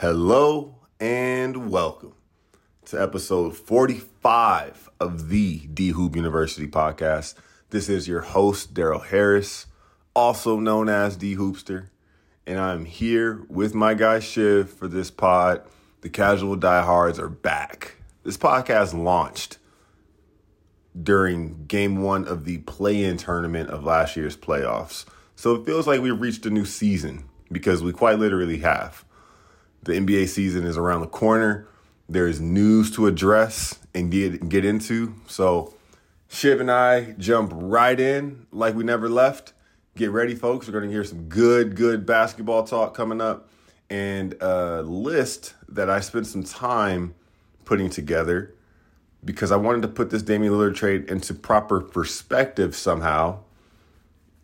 Hello and welcome to episode 45 of the D Hoop University podcast. This is your host, Darrell Harris, also known as D Hoopster, and I'm here with my guy Shiv for this pod. The casual diehards are back. This podcast launched during game one of the play in tournament of last year's playoffs. So it feels like we've reached a new season because we quite literally have. The NBA season is around the corner. There's news to address and get get into. So Shiv and I jump right in like we never left. Get ready, folks. We're going to hear some good, good basketball talk coming up and a list that I spent some time putting together because I wanted to put this Damian Lillard trade into proper perspective somehow.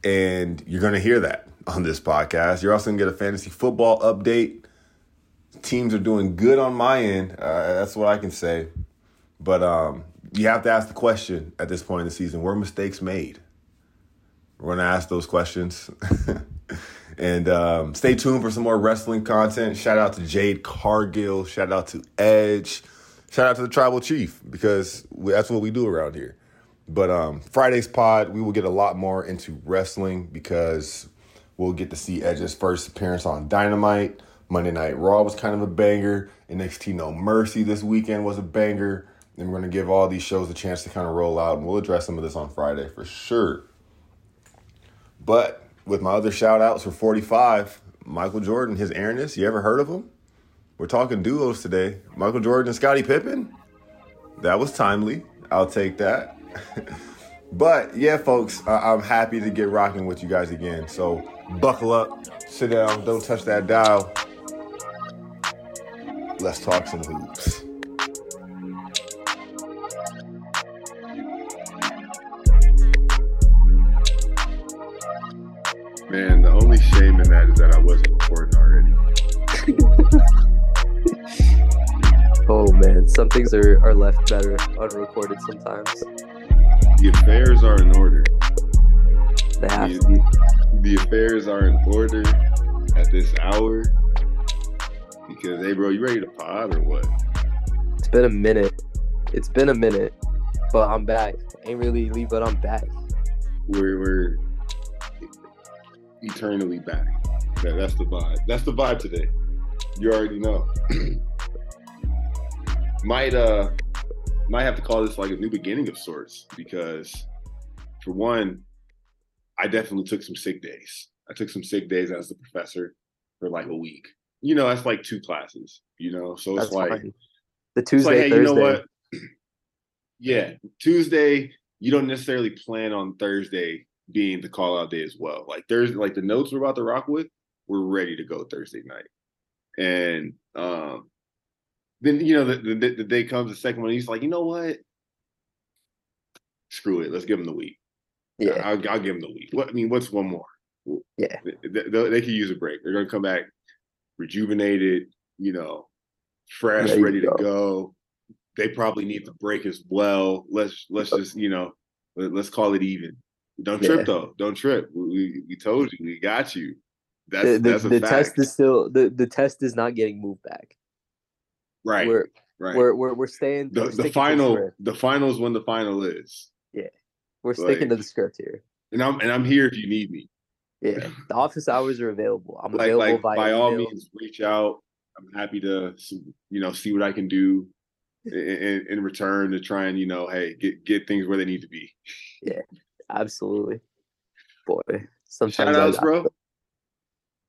And you're going to hear that on this podcast. You're also going to get a fantasy football update. Teams are doing good on my end. Uh, that's what I can say. But um, you have to ask the question at this point in the season were mistakes made? We're going to ask those questions. and um, stay tuned for some more wrestling content. Shout out to Jade Cargill. Shout out to Edge. Shout out to the Tribal Chief because we, that's what we do around here. But um, Friday's pod, we will get a lot more into wrestling because we'll get to see Edge's first appearance on Dynamite. Monday Night Raw was kind of a banger. NXT No Mercy this weekend was a banger. And we're going to give all these shows a chance to kind of roll out, and we'll address some of this on Friday for sure. But with my other shout outs for 45, Michael Jordan, his airness, you ever heard of him? We're talking duos today. Michael Jordan and Scottie Pippen. That was timely. I'll take that. but yeah, folks, I- I'm happy to get rocking with you guys again. So buckle up, sit down, don't touch that dial. Let's talk some hoops. Man, the only shame in that is that I wasn't recording already. Oh man, some things are, are left better unrecorded sometimes. The affairs are in order. They have Yeah. to be. The affairs are in order at this hour. Because, hey, bro, you ready to pod or what? It's been a minute. It's been a minute, but I'm back. Ain't really leave, but I'm back. We're, we're eternally back. That, that's the vibe. That's the vibe today. You already know. might uh might have to call this like a new beginning of sorts because for one, I definitely took some sick days. I took some sick days as the professor for like a week. You know, that's like two classes, you know. So it's That's like fine. The Tuesday, like, hey, Thursday. you know what? Yeah, Tuesday. You don't necessarily plan on Thursday being the call out day as well. Like Thursday, like the notes we're about to rock with, we're ready to go Thursday night. And um then you know the, the the day comes, the second one, he's like, you know what? Screw it, let's give him the week. Yeah, I'll, I'll give him the week. What I mean, what's one more? Yeah. they, they, they could use a break. They're gonna come back rejuvenated, you know, fresh, Ready to to go. go. They probably need the break as well. Let's let's just you know let, us call it even. Don't trip Yeah. though. Don't trip. We, we told you. We got you. That's the, the, that's a the test is still the, the test is not getting moved back. right. We're right. we're we're we're staying. the we're the final script. the final is when the final is. Yeah, we're sticking to the script here. And I'm and I'm here if you need me. Yeah, the office hours are available. I'm like available like by all means reach out i'm happy to you know see what i can do in, in, return to try and you know hey get get things where they need to be Yeah, Absolutely, boy. Sometimes shout I- outs bro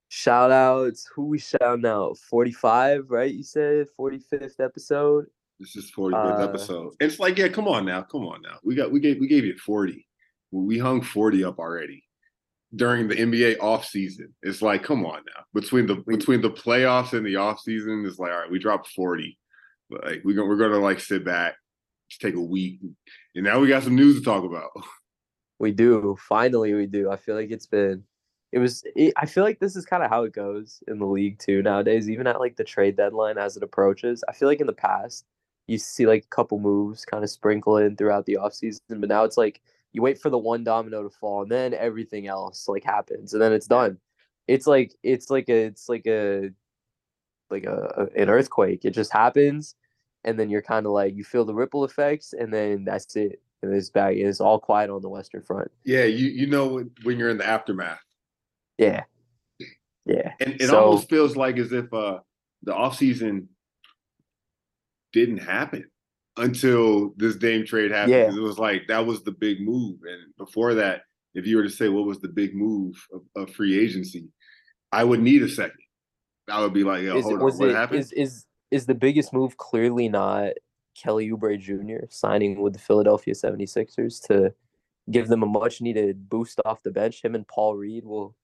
Shout outs. Who we shout out? 45, right? You said 45th episode. this is 45th Uh, episode it's like yeah come on now come on now we got we gave we gave you 40 we hung 40 up already during the nba off season it's like come on now between the between the playoffs and the off season it's like all right we dropped 40 like we're gonna we're gonna like sit back just take a week and now we got some news to talk about We do. Finally, we do. I feel like it's been. It was. It, I feel like this is kind of how it goes in the league too nowadays. Even at like the trade deadline as it approaches. I feel like in the past you see like a couple moves kind of sprinkle in throughout the offseason, but now it's like you wait for the one domino to fall and then everything else like happens and then it's done. It's like it's like a it's like a like a, an earthquake. It just happens, and then you're kind of like you feel the ripple effects, and then that's it. And it's back. It's all quiet on the Western Front. Yeah, you you know when, when you're in the aftermath. Yeah, yeah. And it So- almost feels like as if uh the offseason didn't happen until this Dame trade happened. Yeah. It was like that was the big move. And before that, if you were to say what was the big move of, of free agency, I would need a second. I would be like, yo, is, hold was on, what it, happened? is is is the biggest move clearly not Kelly Oubre Jr. signing with the Philadelphia 76ers to give them a much needed boost off the bench. Him and Paul Reed will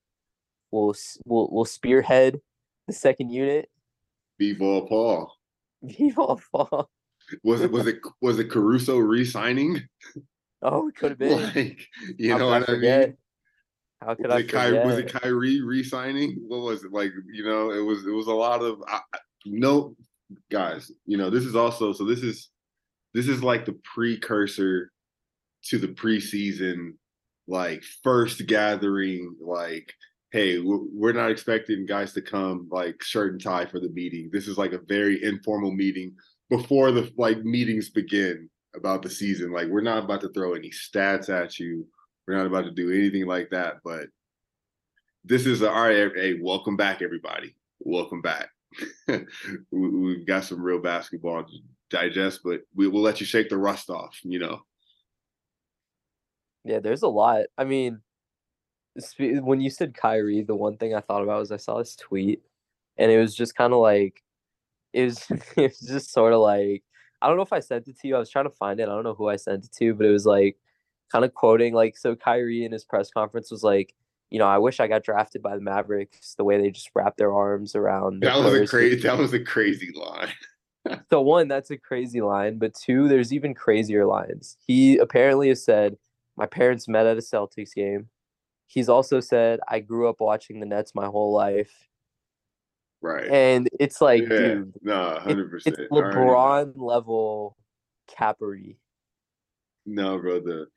will will will spearhead the second unit. B-ball Paul. Viva fall. Was it was it was it Caruso re-signing? Oh, it could have been. like, you How know could I what I mean? How could was I it, Ky- was it? Kyrie re-signing? What was it like? You know, it was it was a lot of I, no guys. You know, this is also so this is this is like the precursor to the preseason, like first gathering. Like, hey, we're, we're not expecting guys to come like shirt and tie for the meeting. This is like a very informal meeting before the like meetings begin about the season. Like, we're not about to throw any stats at you. We're not about to do anything like that, but this is a, all right. Hey, welcome back, everybody. Welcome back. we, we've got some real basketball to digest, but we will let you shake the rust off. You know, Yeah, there's a lot. I mean, when you said Kyrie, the one thing I thought about was I saw this tweet, and it was just kind of like, it was, it was just sort of like, I don't know if I sent it to you. I was trying to find it. I don't know who I sent it to, but it was like, kind of quoting like, so Kyrie in his press conference was like, you know, I wish I got drafted by the Mavericks. The way they just wrap their arms around that was a crazy. That was a crazy line. So one, that's a crazy line, but two, there's even crazier lines. He apparently has said, "My parents met at a Celtics game." He's also said, "I grew up watching the Nets my whole life," Right. and it's like, yeah. dude, no, hundred it's percent. LeBron level cappery. No, bro. The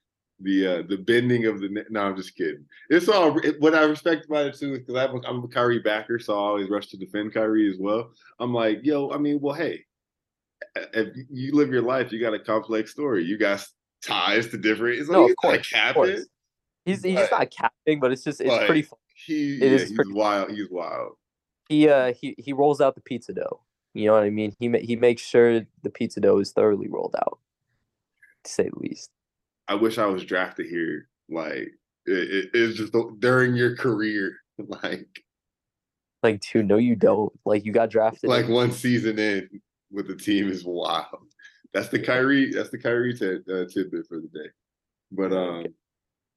the uh the bending of the no, I'm just kidding. It's all it, what I respect about it too is because I'm, I'm a Kyrie backer, so I always rush to defend Kyrie as well. I'm like, yo, I mean, well, hey, if you live your life, you got a complex story. You got ties to different. It's like No, of course, of capping. course. He's he's But- not capping, but it's just it's pretty. Fun. He It yeah, is he's pretty- wild. He's wild. He uh he he rolls out the pizza dough. You know what I mean? He ma- he makes sure the pizza dough is thoroughly rolled out, to say the least. I wish I was drafted here. Like it, it, it's just during your career, like Like, dude, no, you don't. Like, you got drafted. like one season in with the team is wild. That's the Kyrie. That's the Kyrie t- uh, tidbit for the day. But um,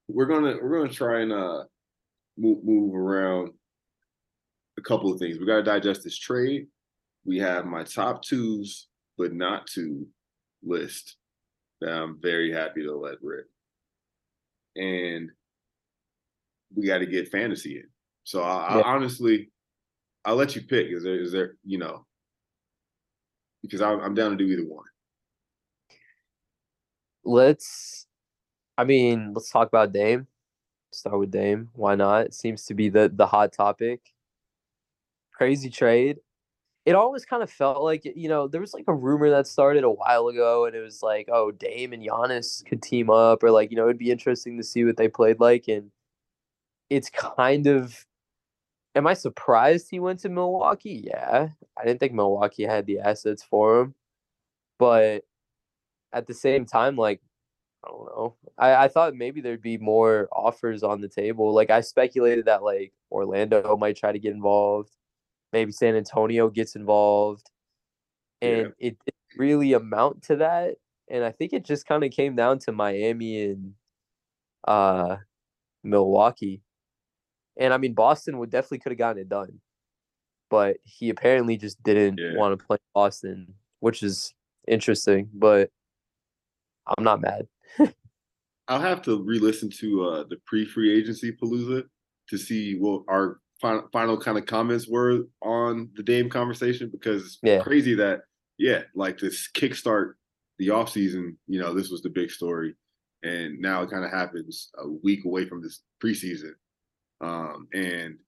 we're gonna we're gonna try and uh move move around a couple of things. We gotta digest this trade. We have my top twos, but not two list that I'm very happy to let rip. And we got to get fantasy in. So I, Yeah. I honestly, I'll let you pick. Is there is there you know because I'm I'm down to do either one. let's I mean, let's talk about Dame. Start with Dame. Why not? It seems to be the the hot topic. Crazy trade. It always kind of felt like you know there was like a rumor that started a while ago, and it was like, oh, Dame and Giannis could team up, or like you know it'd be interesting to see what they played like, and it's kind of. Am I surprised he went to Milwaukee? Yeah, I didn't think Milwaukee had the assets for him, but at the same time, like I don't know. I, I thought maybe there'd be more offers on the table. Like I speculated that like Orlando might try to get involved. Maybe San Antonio gets involved. And it didn't really amount to that. And I think it just kind of came down to Miami and uh Milwaukee. And I mean Boston would definitely could have gotten it done. But he apparently just didn't Yeah. want to play Boston, which is interesting, but I'm not mad. I'll have to re-listen to uh, the pre-free agency palooza to see what our final, final kind of comments were on the Dame conversation because it's Yeah. crazy that yeah, like this kickstart the offseason, you know, this was the big story, and now it kind of happens a week away from this preseason, um, and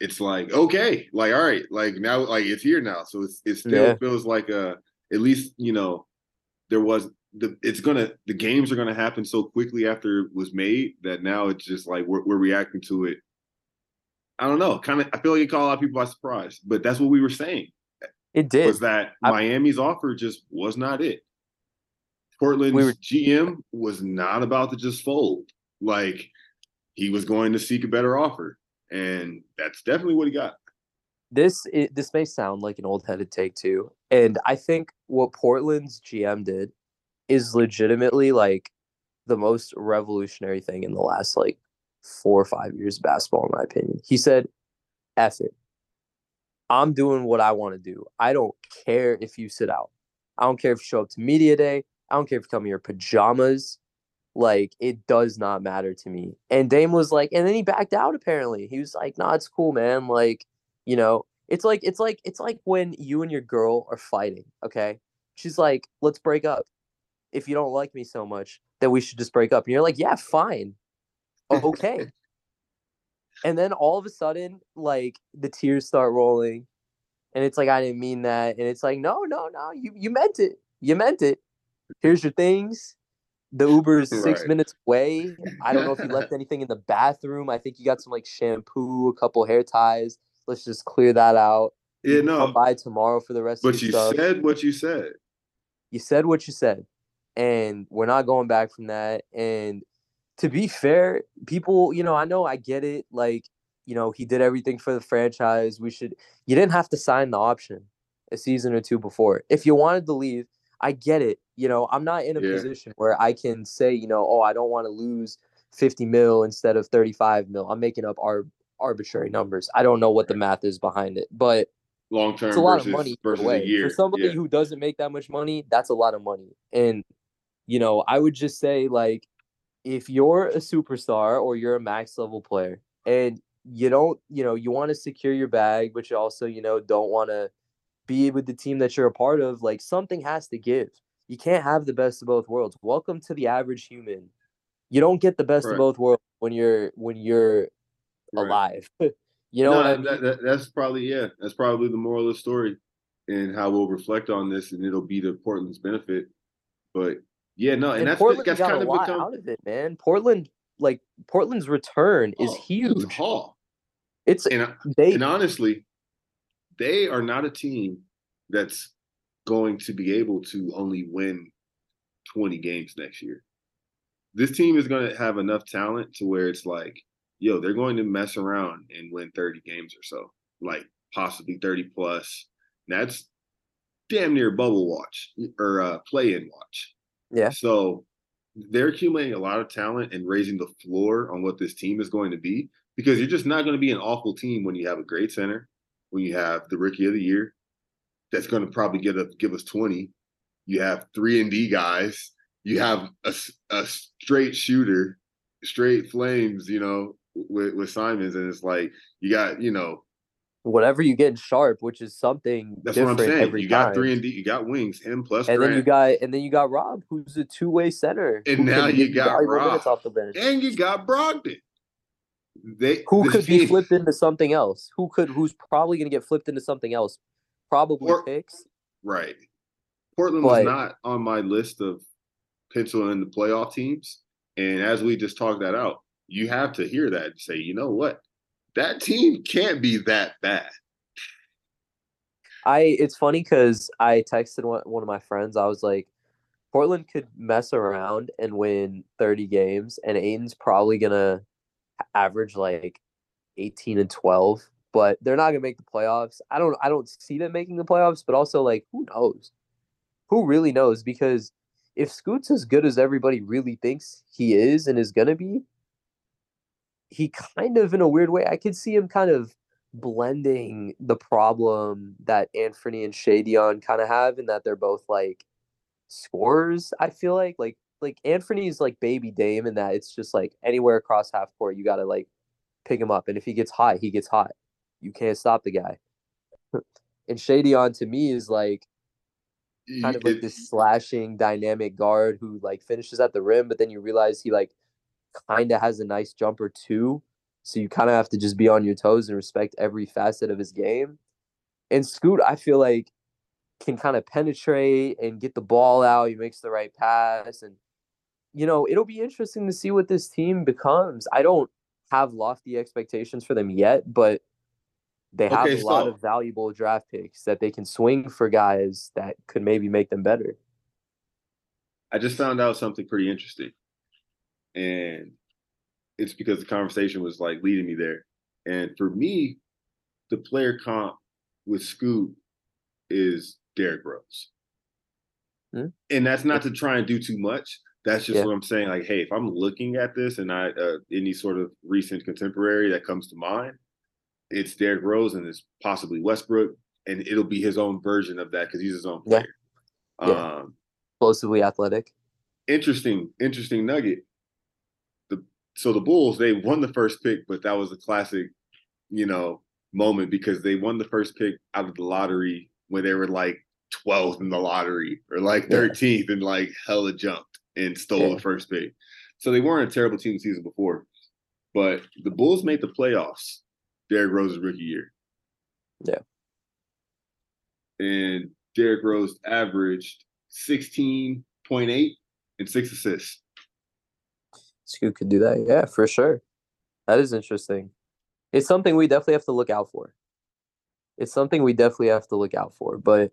it's like okay, like all right, like now, like it's here now. So it's it still Yeah. feels like a at least you know there was the it's gonna the games are gonna happen so quickly after it was made that now it's just like we're, we're reacting to it. I don't know, kind of. I feel like it caught a lot of people by surprise, but that's what we were saying It did. was that I- Miami's offer just was not it. Portland's We were- GM was not about to just fold. Like he was going to seek a better offer, and that's definitely what he got. this it, this may sound like an old headed take too and i think what portland's gm did is legitimately like the most revolutionary thing in the last like four or five years of basketball in my opinion. He said F it. I'm doing what i want to do. I don't care if you sit out. I don't care if you show up to media day. I don't care if you come in your pajamas. Like it does not matter to me. And dame was like and then he backed out apparently. He was like nah it's cool man. Like you know it's like it's like it's like when you and your girl are fighting okay? She's like let's break up. If you don't like me so much then we should just break up and you're like yeah fine okay. And then all of a sudden like the tears start rolling and it's like i didn't mean that. And it's like no no no you you meant it. You meant it. Here's your things. The uber is six Right. minutes away. I don't know if you left anything in the bathroom. I think you got some like shampoo a couple hair ties. Let's just clear that out. Yeah, You can come no, by tomorrow for the rest of but you stuff. said what you said. you said what you said and we're not going back from that. And to be fair people you know i know i get it like you know he did everything for the franchise we should you didn't have to sign the option a season or two before if you wanted to leave i get it you know i'm not in a Yeah. position where i can say you know oh i don't want to lose 50 mil instead of 35 mil i'm making up our arbitrary numbers i don't know what the math is behind it but Long term it's a lot versus of money versus a year. For somebody yeah. who doesn't make that much money, that's a lot of money. And you know, I would just say like if you're a superstar or you're a max level player and you don't, you know, you want to secure your bag, but you also, you know, don't want to be with the team that you're a part of, like something has to give. You can't have the best of both worlds. Welcome to the average human. You don't get the best Right. of both worlds when you're when you're Right. alive. you know no, I that, that- that's probably yeah. That's probably the moral of the story, and how we'll reflect on this, and it'll be to Portland's benefit. But yeah, no, and, and that's Portland that's got kind a of lot become out of it, man. Portland, like Portland's return is oh, huge. It's And they and honestly, they are not a team that's going to be able to only win 20 games next year. This team is going to have enough talent to where it's like, yo, they're going to mess around and win 30 games or so, like possibly 30 plus. That's damn near bubble watch or uh, play in watch. Yeah. So they're accumulating a lot of talent and raising the floor on what this team is going to be because you're just not going to be an awful team when you have a great center, when you have the rookie of the year that's going to probably get a, give us 20. You have three and D guys. You have a, a straight shooter, straight flames, you know, with, with Simons. And it's like, you got, you know, whatever you get in Sharpe, which is something that's what I'm saying. every You got time. three and D, you got wings, him plus and then you got and then you got Rob, who's a two way center. And now you got Rob. off the bench. and you got Brogdon. They Who could be flipped into something else? Who could who's probably gonna get flipped into something else? Probably Or- picks. Right. Portland But- was not on my list of pencil in the playoff teams. And as we just talked that out, you have to hear that and say, you know what? That team can't be that bad. I it's funny because I texted one, one of my friends. I was like, Portland could mess around and win 30 games, and Ayton's probably gonna average like 18 and 12, but they're not gonna make the playoffs. I don't I don't see them making the playoffs, but also like who knows? Who really knows? Because if Scoot's as good as everybody really thinks he is and is gonna be, he kind of in a weird way, I could see him kind of blending the problem that Anthony and Shaedon kind of have in that they're both like scorers, I feel like. Like like Anthony's like baby Dame in that it's just like anywhere across half court you gotta like pick him up. And if he gets hot, he gets hot. You can't stop the guy. and Shaedon to me is like kind of like this slashing dynamic guard who like finishes at the rim, but then you realize he like kind of has a nice jumper too. So you kind of have to just be on your toes and respect every facet of his game. And Scoot, I feel like can kind of penetrate and get the ball out. He makes the right pass. And, you know, it'll be interesting to see what this team becomes. I don't have lofty expectations for them yet, but they have okay, a lot of valuable draft picks that they can swing for guys that could maybe make them better. I just found out something pretty interesting. And it's because the conversation was like leading me there. And for me, the player comp with Scoot is Derrick Rose. Hmm? And that's not to try and do too much. That's just yeah. what I'm saying. Like, hey, if I'm looking at this and I uh, any sort of recent contemporary that comes to mind, it's Derrick Rose and it's possibly Westbrook, and it'll be his own version of that because he's his own player. Yeah. yeah. Um, Explosively athletic. Interesting, interesting nugget. So the Bulls they won the first pick, but that was a classic, you know, moment because they won the first pick out of the lottery when they were like 12th in the lottery or like 13th yeah. and like hella jumped and stole yeah. the first pick. So they weren't a terrible team the season before. But the Bulls made the playoffs Derrick Rose's rookie year. Yeah. And Derrick Rose averaged 16.8 and six assists. Scoot could do that. Yeah, for sure. That is interesting. It's something we definitely have to look out for. It's something we definitely have to look out for. But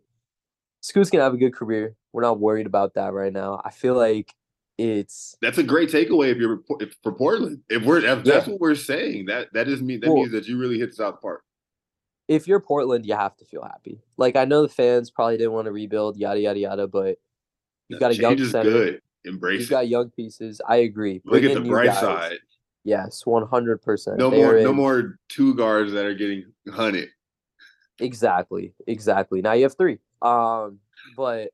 Scoot's gonna have a good career. We're not worried about that right now. I feel like it's that's a great takeaway if you're if, for Portland. If we're if that's what we're saying, that that is me. That well, means that you really hit South Park. If you're Portland, you have to feel happy. Like I know the fans probably didn't want to rebuild, yada yada yada, but you've got a young center. Good. Embrace. You've got young pieces. I agree. Look Bring at the bright guys. side. Yes, one hundred percent. No more, no more two guards that are getting hunted. Exactly, exactly. Now you have three. Um, but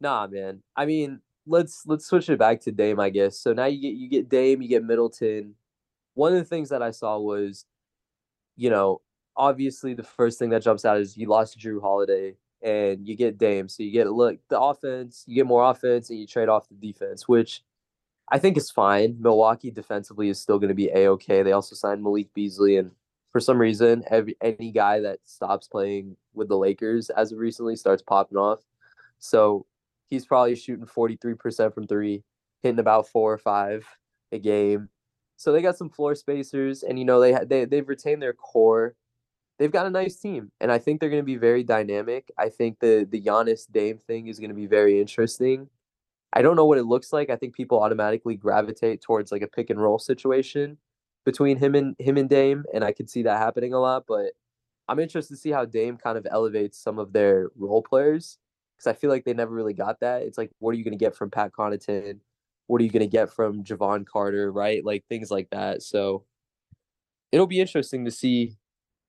nah, man. I mean, let's let's switch it back to Dame, I guess. So now you get you get Dame, you get Middleton. One of the things that I saw was, you know, obviously the first thing that jumps out is you lost Drew Holiday and you get Dame. So you get look the offense, you get more offense, and you trade off the defense, which I think is fine. Milwaukee defensively is still going to be a okay. They also signed Malik Beasley, and for some reason, every any guy that stops playing with the Lakers as of recently starts popping off. So he's probably shooting 43% from three, hitting about four or five a game. So they got some floor spacers, and you know they they they've retained their core. They've got a nice team, and I think they're going to be very dynamic. I think the the Giannis Dame thing is going to be very interesting. I don't know what it looks like. I think people automatically gravitate towards like a pick and roll situation between him and him and Dame, and I could see that happening a lot. But I'm interested to see how Dame kind of elevates some of their role players because I feel like they never really got that. It's like, what are you going to get from Pat Connaughton? What are you going to get from Jevon Carter? Right, like things like that. So it'll be interesting to see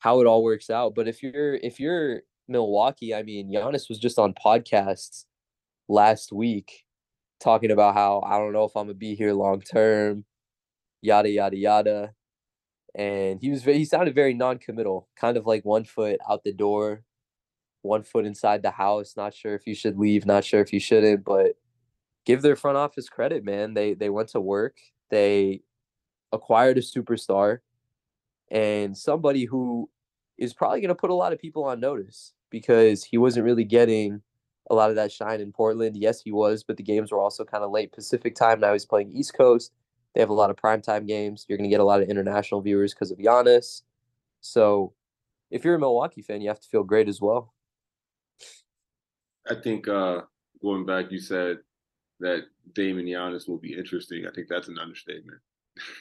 how it all works out. But if you're if you're Milwaukee, I mean, Giannis was just on podcasts last week talking about how I don't know if I'm gonna be here long term, yada yada yada. And he was he sounded very non-committal, kind of like one foot out the door, one foot inside the house. Not sure if you should leave, not sure if you shouldn't, but give their front office credit, man. They they went to work. They acquired a superstar and somebody who is probably going to put a lot of people on notice because he wasn't really getting a lot of that shine in Portland. Yes, he was, but the games were also kind of late Pacific time. Now he's playing East Coast. They have a lot of primetime games. You're going to get a lot of international viewers because of Giannis. So if you're a Milwaukee fan, you have to feel great as well. I think uh, going back, you said that Damon Giannis will be interesting. I think that's an understatement.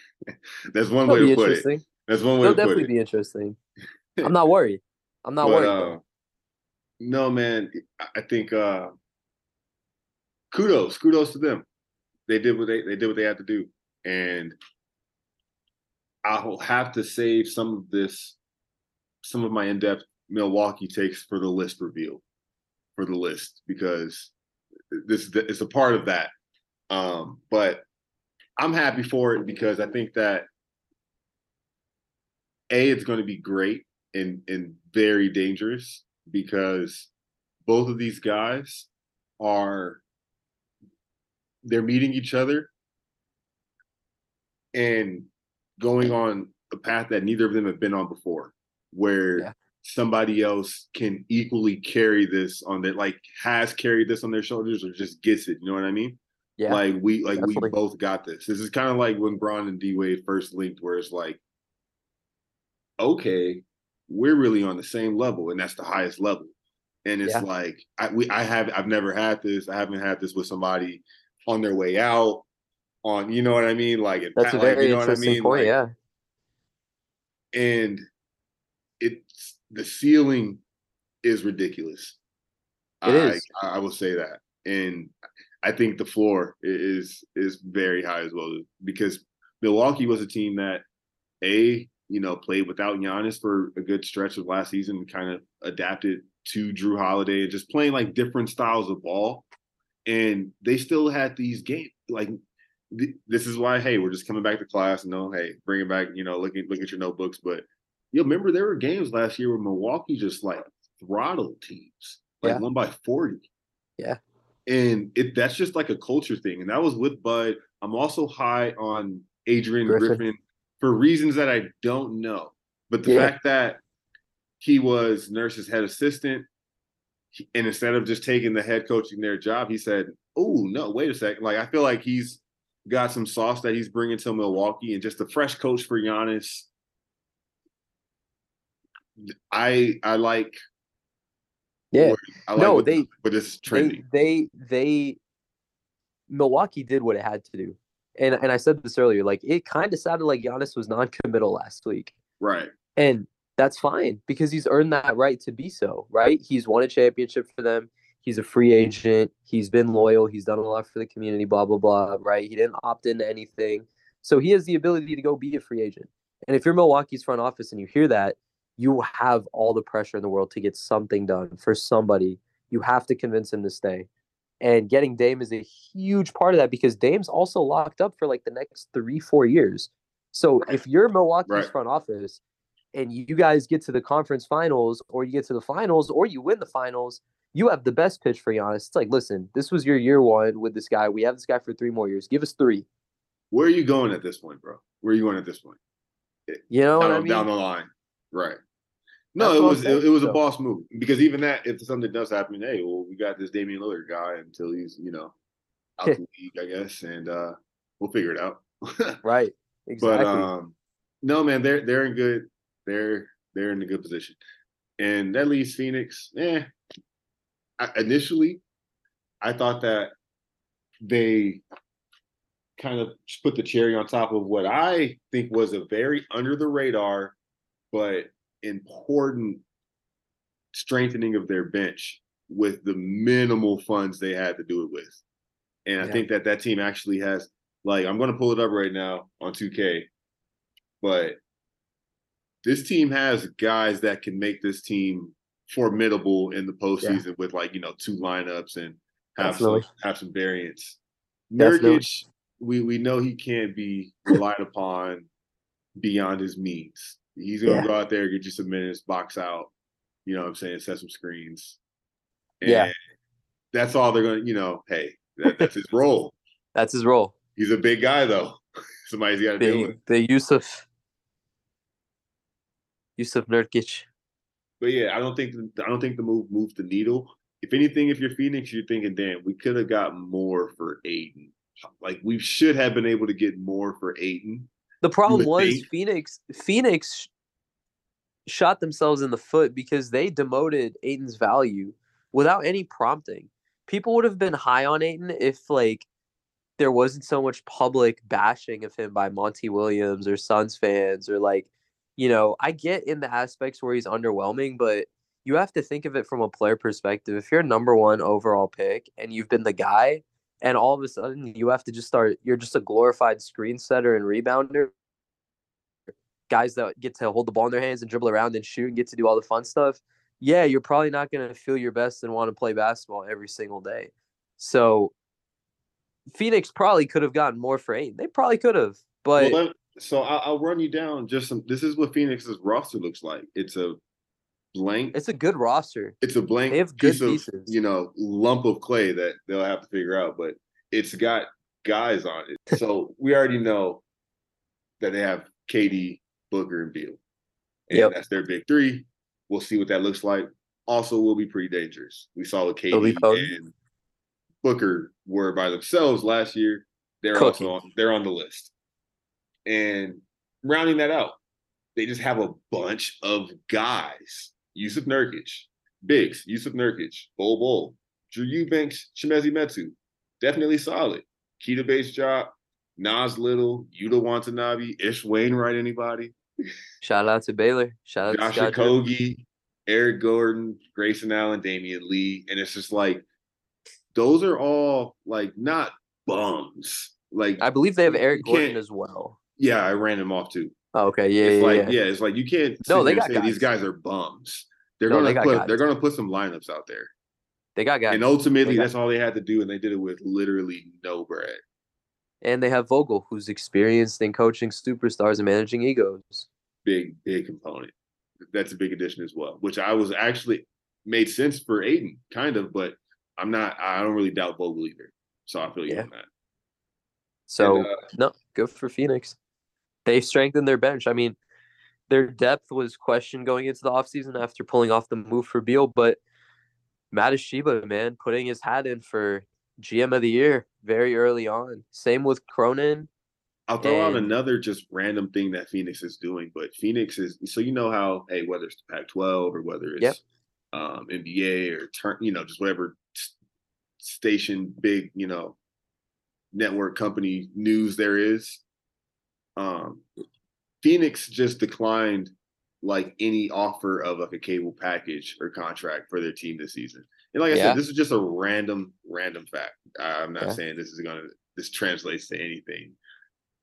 that's one It'll way to put it. That's one way It'll to definitely be interesting. I'm not worried. I'm not but, worried. Uh, no, man. I think uh, kudos, kudos to them. They did what they they did what they had to do, and I'll have to save some of this, some of my in depth Milwaukee takes for the list review for the list because this is a part of that. Um, but I'm happy for it because I think that a it's going to be great and and very dangerous because both of these guys are they're meeting each other and going on a path that neither of them have been on before, where Yeah. somebody else can equally carry this on their like has carried this on their shoulders or just gets it. You know what I mean? Yeah. Like we like definitely. we both got this. This is kind of like when Bron and D Wade first linked, where it's like, okay, we're really on the same level, and that's the highest level. And it's Yeah. like I we I have I've never had this. I haven't had this with somebody on their way out. On you know what I mean? Like That's a like, very you know what I interesting mean? point. Like, yeah. and it's the ceiling is ridiculous. It I, is. I will say that, and I think the floor is is very high as well because Milwaukee was a team that a you know played without Giannis for a good stretch of last season, kind of adapted to Drew Holiday and just playing like different styles of ball, and they still had these games like. th- This is why, hey, we're just coming back to class. And no, hey, bring it back. You know, looking look at your notebooks. But you remember there were games last year where Milwaukee just like throttled teams, like Yeah. one by forty. Yeah. And it that's just like a culture thing. And that was with Bud. I'm also high on Adrian Griffin, Griffin. For reasons that I don't know. But the Yeah. fact that he was Nurse's head assistant, he- and instead of just taking the head coaching their job, he said, "Oh no, wait a second! Like I feel like he's got some sauce that he's bringing to Milwaukee, and just a fresh coach for Giannis. I I like Yeah. I like No, they- but it's They trending. they they Milwaukee did what it had to do. And and I said this earlier, like it kind of sounded like Giannis was non-committal last week. right. And that's fine because he's earned that right to be so, right? He's won a championship for them. He's a free agent. He's been loyal. He's done a lot for the community, blah, blah, blah, right? He didn't opt into anything. So he has the ability to go be a free agent. And if you're Milwaukee's front office and you hear that, you have all the pressure in the world to get something done for somebody. You have to convince him to stay. And getting Dame is a huge part of that because Dame's also locked up for like the next three, four years. So if you're Milwaukee's Right. front office and you guys get to the conference finals or you get to the finals or you win the finals, you have the best pitch for Giannis. It's like, listen, this was your year one with this guy. We have this guy for three more years. Give us three. Where are you going at this point, bro? Where are you going at this point? You know down, what I mean? down the line. Right. No, it was it, it was a boss move because even that, if something does happen, hey, well, we got this Damian Lillard guy until he's you know out the league, I guess, and uh we'll figure it out. right. Exactly. But um, no, man, they're they're in good. They're they're in a good position, and that leaves Phoenix. Eh, I, initially, I thought that they kind of put the cherry on top of what I think was a very under the radar, but important strengthening of their bench with the minimal funds they had to do it with. And I Yeah. think that that team actually has like I'm going to pull it up right now on 2K, but this team has guys that can make this team formidable in the postseason with like you know two lineups and have some have some variance. Nurkic, we we know he can't be relied upon beyond his means. He's gonna Yeah. go out there, get you some minutes, box out. You know what I'm saying? Set some screens. Yeah. that's all they're gonna. You know, hey, that, that's his role. That's his role. He's a big guy though. Somebody's got to deal with. The, the Jusuf. Jusuf Nurkic. But yeah, I don't think I don't think the move moved the needle. If anything, if you're Phoenix, you're thinking, damn, we could have got more for Ayton. Like we should have been able to get more for Ayton. The problem was think. Phoenix. Phoenix shot themselves in the foot because they demoted Ayton's value without any prompting. People would have been high on Ayton if like there wasn't so much public bashing of him by Monty Williams or Suns fans or like, you know, I get in the aspects where he's underwhelming, but you have to think of it from a player perspective. If you're number one overall pick and you've been the guy, and all of a sudden you have to just start, you're just a glorified screen setter and rebounder. Guys that get to hold the ball in their hands and dribble around and shoot and get to do all the fun stuff. Yeah, you're probably not going to feel your best and want to play basketball every single day. So Phoenix probably could have gotten more for eight. They probably could have, but well, so I'll, I'll run you down just some. This is what Phoenix's roster looks like. It's a blank. it's a good roster. It's a blank They have good piece of pieces. you know lump of clay that they'll have to figure out, but it's got guys on it. So we already know that they have KD, Booker, and Beal. And Yep. that's their big three. We'll see what that looks like. Also, will be pretty dangerous. We saw what KD and Booker were by themselves last year. They're Cooking. also on, they're on the list. And rounding that out, they just have a bunch of guys. Jusuf Nurkic, Biggs, Jusuf Nurkic, Bol Bol, Drew Eubanks, Chimezie Metu. Definitely solid. Keita Bates-Diop, Nas Little, Yuta Watanabe, Ish Wainwright, anybody? Shout out to Baylor. Shout out Josh to. Dribbble. Okogie, Eric Gordon, Grayson Allen, Damian Lee. And it's just like, those are all like not bums. Like, I believe they have Eric Gordon as well. yeah, I ran them off too. Oh, okay, yeah, it's yeah, like, yeah. yeah. it's like you can't No, they got say these guys. guys are bums. They're No, gonna they put guys. they're gonna put some lineups out there. They got guys, And ultimately that's all they had to do, and they did it with literally no bread. and they have Vogel, who's experienced in coaching superstars and managing egos. Big, big component. That's a big addition as well, which I was actually made sense for Ayton, kind of, but I'm not I don't really doubt Vogel either. So I feel you Yeah. on that. So And, uh, no, good for Phoenix. They strengthened their bench. I mean, their depth was questioned going into the offseason after pulling off the move for Beal, but Mat Ishbia, man, putting his hat in for GM of the year very early on. Same with Cronin. I'll throw out another just random thing that Phoenix is doing, but Phoenix is so you know how hey whether it's the Pac-12 or whether it's Yep. um, NBA or turn you know just whatever station big you know network company news there is, um, Phoenix just declined like any offer of like a cable package or contract for their team this season. And like I Yeah. said, this is just a random random fact. I'm not Yeah. saying this is gonna this translates to anything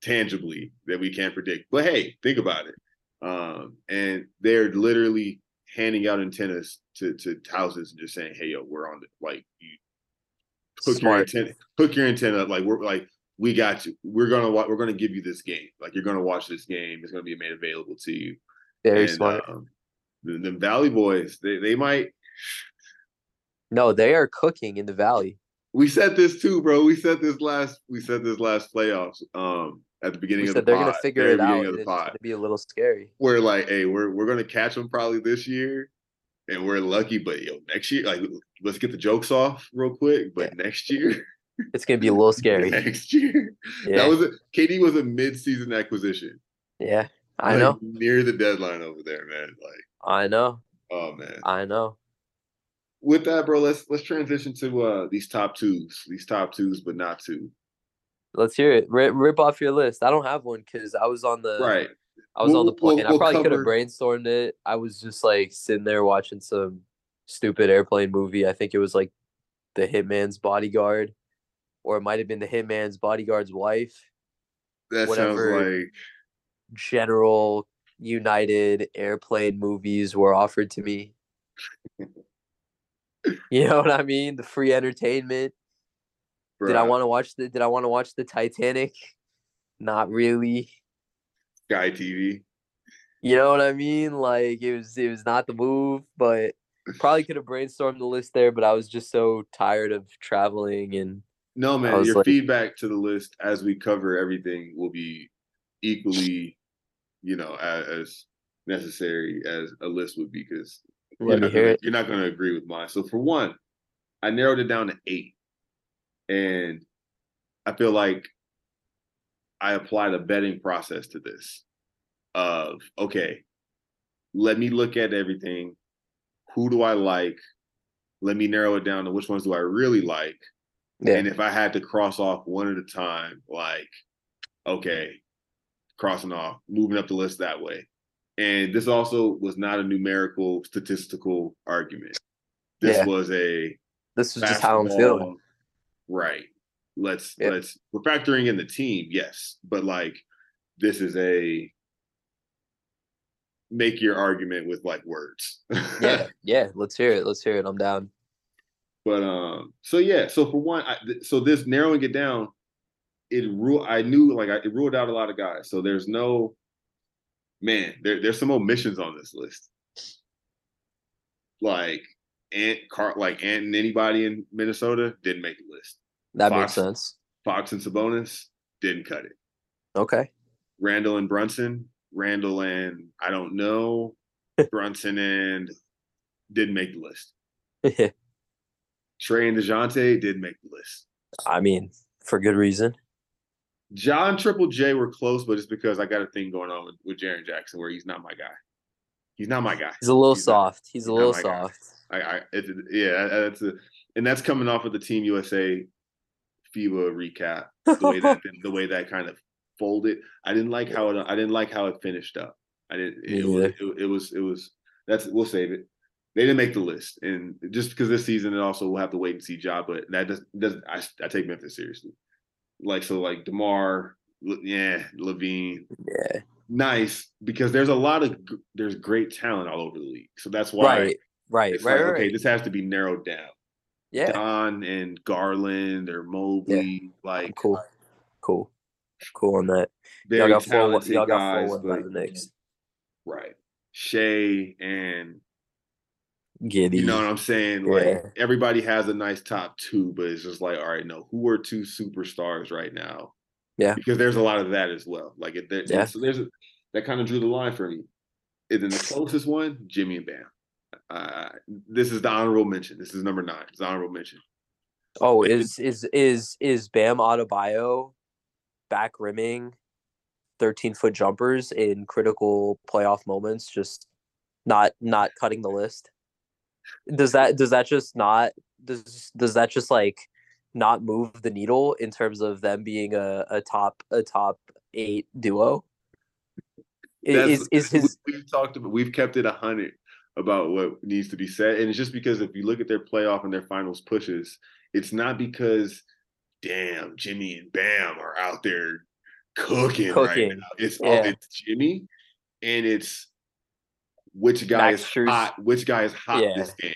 tangibly that we can't predict. But hey, think about it. Um, and they're literally handing out antennas to to houses and just saying, "Hey, yo, we're on the like you hook Smart. your antenna, hook your antenna up. Like we're like we got you. We're gonna wa- we're gonna give you this game. Like you're gonna watch this game. It's gonna be made available to you." Very and, smart. Um, the, the Valley Boys, they they might. no, they are cooking in the Valley. We said this too, bro. We said this last. We said this last playoffs. Um, at the beginning We of the they're pod, gonna figure it out. beginning and Of the It's pod. gonna be a little scary. we're like, hey, we're we're gonna catch them probably this year, and we're lucky. But yo, next year, like, let's get the jokes off real quick. But next year, It's gonna be a little scary. next year, Yeah, that was a KD was a mid-season acquisition. yeah. I Like, know. near the deadline over there, man. Like, I know. oh man. I know. With that, bro, let's let's transition to uh these top twos, these top twos, but not two. Let's hear it. Rip, rip off your list. I don't have one because I was on the Right. I was on the We'll- plane. we'll- I probably we'll could have brainstormed it. I was just like sitting there watching some stupid airplane movie. I think it was like the Hitman's Bodyguard, or it might have been the Hitman's Bodyguard's wife. That Whatever. sounds like General United airplane movies were offered to me. you know what I mean? The free entertainment. Did I want to watch the Did I want to watch the Titanic? Not really. Sky TV. You know what I mean? Like it was it was not the move, but probably could have brainstormed the list there, but I was just so tired of traveling and No, man, your like- feedback to the list as we cover everything will be equally, you know, as, as necessary as a list would be because you're not gonna- You're not going to agree with mine. So for one, I narrowed it down to eight, and I feel like I applied a betting process to this. Of okay, let me look at everything. Who do I like? Let me narrow it down to which ones do I really like. Yeah. And if I had to cross off one at a time, like, okay, crossing off, moving up the list that way. And this also was not a numerical statistical argument. This Yeah. was a This was just how I'm feeling. Right. Let's Yep. let's we're factoring in the team, yes. But like this is a make your argument with like words. Yeah, yeah. Let's hear it. Let's hear it. I'm down. But um, so yeah, so for one, I, th- so this narrowing it down, it rule. I knew like I, it ruled out a lot of guys. So there's no man. There, there's some omissions on this list. Like Ant, Car, like Ant, and anybody in Minnesota didn't make the list. That Fox. makes sense. Fox and Sabonis didn't cut it. Okay. Randle and Brunson Randle and I don't know Brunson and didn't make the list. Trae and Dejounte did make the list. I mean, for good reason. John Triple J were close, but it's because I got a thing going on with, with Jaren Jackson where he's not my guy. He's not my guy. He's a little He's not- soft. he's a little guy. soft. I, I it's, yeah, that's a, and that's coming off of the Team USA FIBA recap. The way that the way that kind of folded. I didn't like how it. I didn't like how it finished up. I didn't. Me It, it, it was. It was. That's. We'll save it. They didn't make the list, and just because this season, and also we'll have to wait and see job. But that does doesn't. I, I take Memphis seriously. Like so, like Demar, yeah, LaVine, Yeah. nice because there's a lot of there's great talent all over the league. So that's why Right. Right. Right. like, right, okay, this has to be narrowed down. Yeah. Don and Garland or Mobley, I'm like cool. Cool. Cool on that. very Y'all got talented Y'all got guys, one but the Knicks. right. Shai and Giddey. you know what I'm saying? Yeah. Like everybody has a nice top two, but it's just like, all right, no, who are two superstars right now? Yeah. Because there's a lot of that as well. Like it, there, Yeah. so there's a, that kind of drew the line for me. And then the closest one, Jimmy and Bam. Uh, this is the honorable mention. This is number nine. It's honorable mention. Oh, is is is is Bam Adebayo back rimming thirteen foot jumpers in critical playoff moments, just not not cutting the list? Does that does that just not does does that just like not move the needle in terms of them being a, a top a top eight duo? Is is his we- we've talked about we've kept it a hundred about what needs to be said, and it's just because if you look at their playoff and their finals pushes, it's not because damn Jimmy and Bam are out there cooking, right now. It's yeah. all it's Jimmy, and it's which guy Max is hot, which guy is hot Yeah. this game,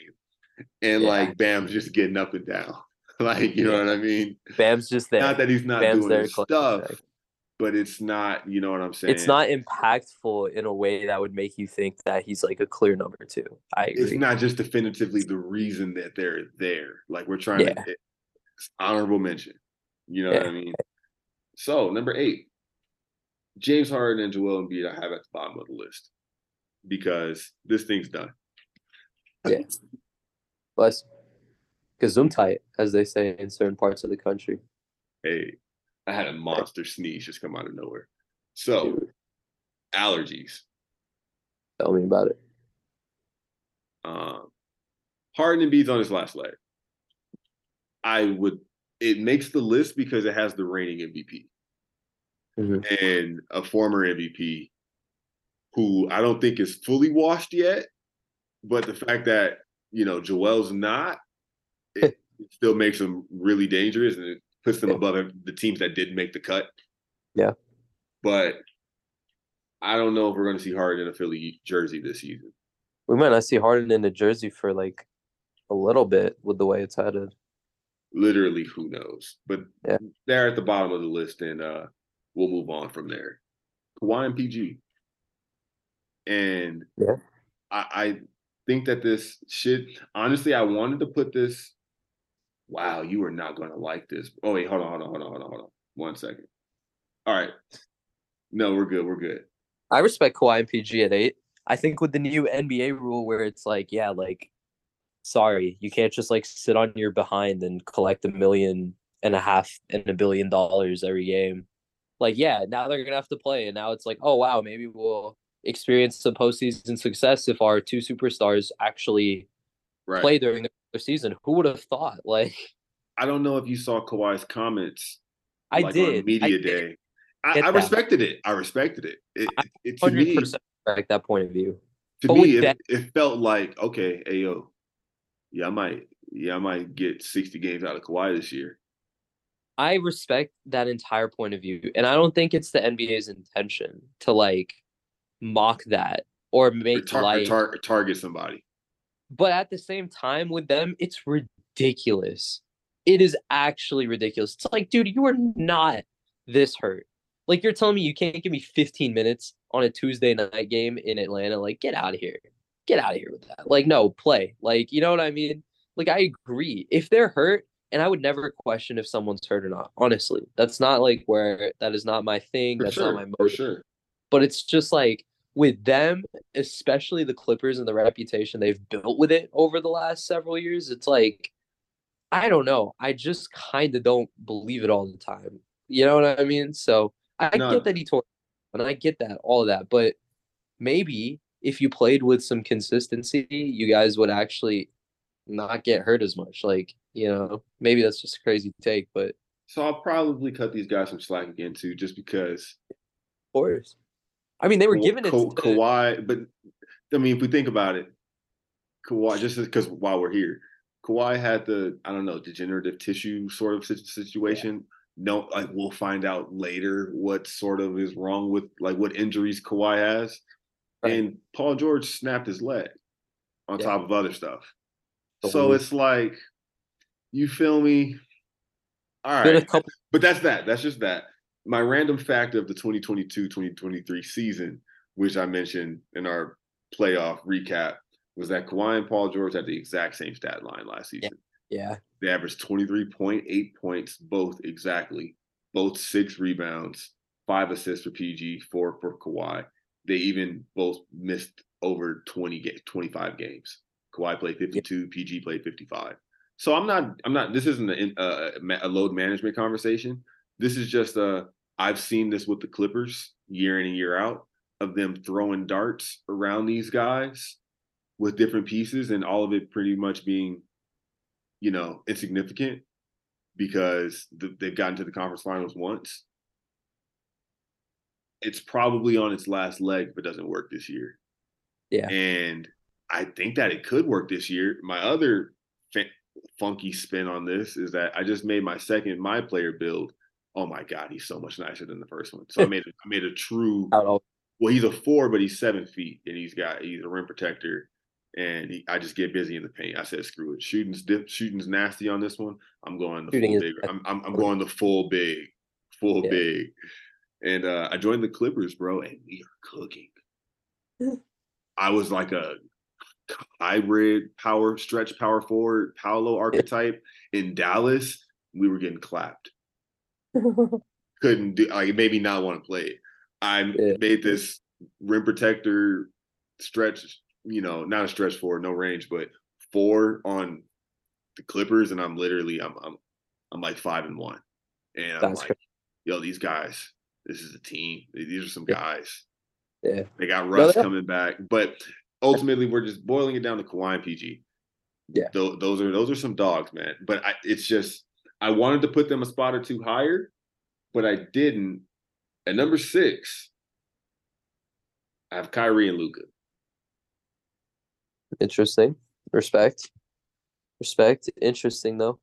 and Yeah. like Bam's just getting up and down, like you know what I mean. Bam's just there? Not that he's not Bam's doing his stuff, but it's not. You know what I'm saying? It's not impactful in a way that would make you think that he's like a clear number two. I agree. it's not just definitively the reason that they're there. Like we're trying Yeah. to honorable mention. You know what I mean? So number eight, James Harden and Joel Embiid I have at the bottom of the list because this thing's done. Yeah. Bless. Gesundheit, as they say in certain parts of the country. Hey, I had a monster sneeze just come out of nowhere. So Dude, allergies. tell me about it. Um, Harden and Embiid's on his last leg. I would. It makes the list because it has the reigning MVP. Mhm. and a former MVP who I don't think is fully washed yet. But the fact that, you know, Joel's not, it still makes them really dangerous and it puts them above the teams that did make the cut. Yeah. But I don't know if we're going to see Harden in a Philly jersey this season. We might not see Harden in a jersey for like a little bit with the way it's headed. Literally, who knows? But Yeah. they're at the bottom of the list, and uh, we'll move on from there. Kawhi and PG. And Yeah. I, I think that this should honestly, I wanted to put this. Wow, you are not gonna like this. Oh wait, hold on, hold on, hold on, hold on, hold on. One second. All right. No, we're good. We're good. I respect Kawhi and PG at eight. I think with the new NBA rule where it's like, yeah, like, sorry, you can't just like sit on your behind and collect a million and a half and a billion dollars every game. Like, yeah, now they're gonna have to play, and now it's like, oh wow, maybe we'll experience some postseason success if our two superstars actually Right. play during the season. Who would have thought? Like, I don't know if you saw Kawhi's comments. I like, did on media I did. day. I, I respected it. I respected it. It, it, it to me, respect that point of view. to But me, it, it felt like okay, ayo, yeah, I might, yeah, I might get sixty games out of Kawhi this year. I respect that entire point of view, and I don't think it's the NBA's intention to like mock that or make tar- light. tar- target somebody. but at the same time, with them, it's ridiculous. It is actually ridiculous. It's like, dude, you are not this hurt. Like you're telling me you can't give me 15 minutes on a Tuesday night game in Atlanta. Like, get out of here. Get out of here with that. Like, no, play. Like, you know what I mean? Like, I agree. If they're hurt, and I would never question if someone's hurt or not. Honestly, that's not like where that is not my thing. For that's sure, not my for motive. sure. But it's just like with them, especially the Clippers and the reputation they've built with it over the last several years, it's like I don't know. I just kind of don't believe it all the time. You know what I mean? So I No. get that he tore, and I get that all of that. But maybe if you played with some consistency, you guys would actually not get hurt as much. Like you know, maybe that's just a crazy take, but So I'll probably cut these guys some slack again too, just because of course. I mean, they were given it. Ka- to- Kawhi, but I mean, if we think about it, Kawhi, just because while we're here, Kawhi had the I don't know degenerative tissue sort of sit- situation. No, like we'll find out later what sort of is wrong with like what injuries Kawhi has, Right. and Paul George snapped his leg on Yeah. top of other stuff. So it's like, you feel me? All right, couple. but that's that. That's just that. My random fact of the 2022-2023 season, which I mentioned in our playoff recap, was that Kawhi and Paul George had the exact same stat line last season. Yeah, They averaged 23.8 points, both exactly, both six rebounds, five assists for PG, four for Kawhi. They even both missed over 20 ga- 25 games. Kawhi played 52, PG played 55. So I'm not, I'm not, this isn't a, uh, a, a load management conversation. This is just a, I've seen this with the Clippers year in and year out of them throwing darts around these guys with different pieces and all of it pretty much being you know, insignificant because the, they've gotten to the conference finals once. It's probably on its last leg but doesn't work this year. Yeah. And I think that it could work this year. My other fa- funky spin on this is that I just made my second my player build. Oh my god, he's so much nicer than the first one. So I made I made a true well, he's a four, but he's seven feet, and he's got he's a rim protector, and he, I just get busy in the paint. I said, screw it. Shooting's dip, shooting's nasty on this one. I'm going the Shooting full big. I'm, I'm I'm going the full big, full Yeah. big, and uh, I joined the Clippers, bro, and we are cooking. I was like a hybrid power stretch power forward Paolo archetype in Dallas. We were getting clapped couldn't do like it made me not want to play it. I Yeah. made this rim protector stretch, you know, not a stretch forward, no range, but four on the Clippers, and I'm literally I'm I'm I'm like five and one. And I'm That's like, crazy. yo, these guys, this is a team. These are some Yeah. guys. Yeah. They got Russ yeah. coming back. But ultimately we're just boiling it down to Kawhi and PG. Yeah. Tho- those are those are some dogs, man. But I, it's just I wanted to put them a spot or two higher, but I didn't. At number six, I have Kyrie and Luka. Interesting. Respect. Respect. Interesting though.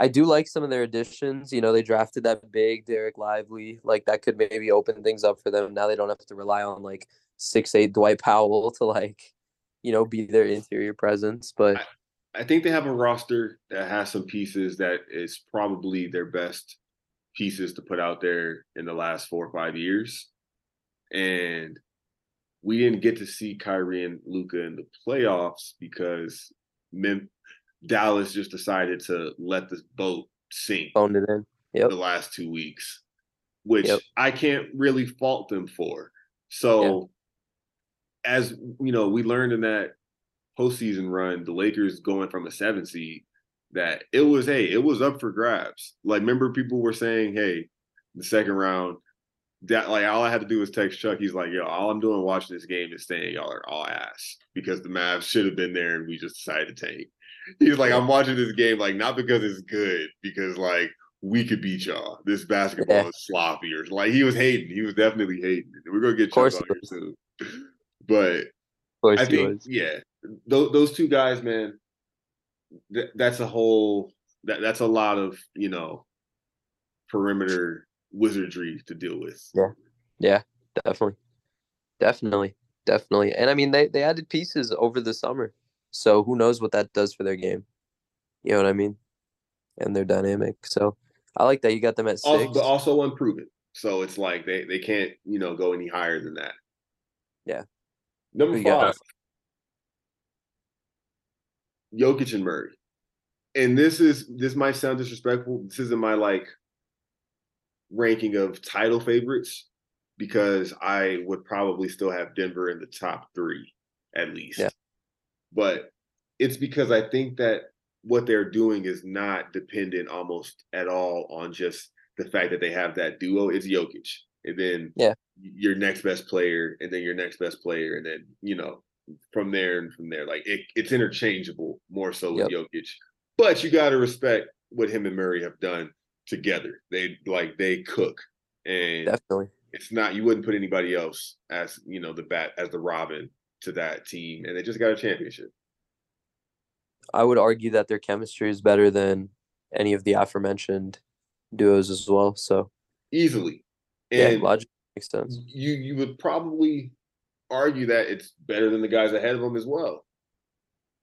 I do like some of their additions. You know, they drafted that big Dereck Lively. Like that could maybe open things up for them. Now they don't have to rely on like six eight Dwight Powell to like, you know, be their interior presence. But I think they have a roster that has some pieces that is probably their best pieces to put out there in the last four or five years. And we didn't get to see Kyrie and Luka in the playoffs because Mem- Dallas just decided to let this boat sink phoned it in. Yep. the last two weeks, which Yep. I can't really fault them for. So, as you know, we learned in that postseason run, the Lakers going from a seven seed, that it was hey, it was up for grabs. Like, remember, people were saying, hey, the second round, that like all I had to do was text Chuck. He's like, yo, all I'm doing watching this game is saying y'all are all ass because the Mavs should have been there and we just decided to tank. He's like, I'm watching this game like not because it's good, because like we could beat y'all. This basketball Yeah. is sloppy or like he was hating. He was definitely hating. We're gonna get Chuck on here soon. But I think yeah, those those two guys, man, th- that's a whole that that's a lot of you know perimeter wizardry to deal with. Yeah, yeah, definitely. Definitely. Definitely. And I mean they, they added pieces over the summer. So who knows what that does for their game. You know what I mean? And their dynamic. So I like that you got them at Also, six. but also unproven. So it's like they they can't you know go any higher than that. Yeah. Number five, Jokic and Murray, and this is this might sound disrespectful. This isn't my like ranking of title favorites, because I would probably still have Denver in the top three at least. Yeah. But it's because I think that what they're doing is not dependent almost at all on just the fact that they have that duo. It's Jokic. And then Yeah. your next best player, and then your next best player, and then, you know, from there and from there. Like it, it's interchangeable more so with Jokic. But you gotta respect what him and Murray have done together. They like they cook. And Definitely. it's not you wouldn't put anybody else as you know the bat as the Robin to that team, and they just got a championship. I would argue that their chemistry is better than any of the aforementioned duos as well. So easily. yeah, And logic makes sense. you you would probably argue that it's better than the guys ahead of them as well.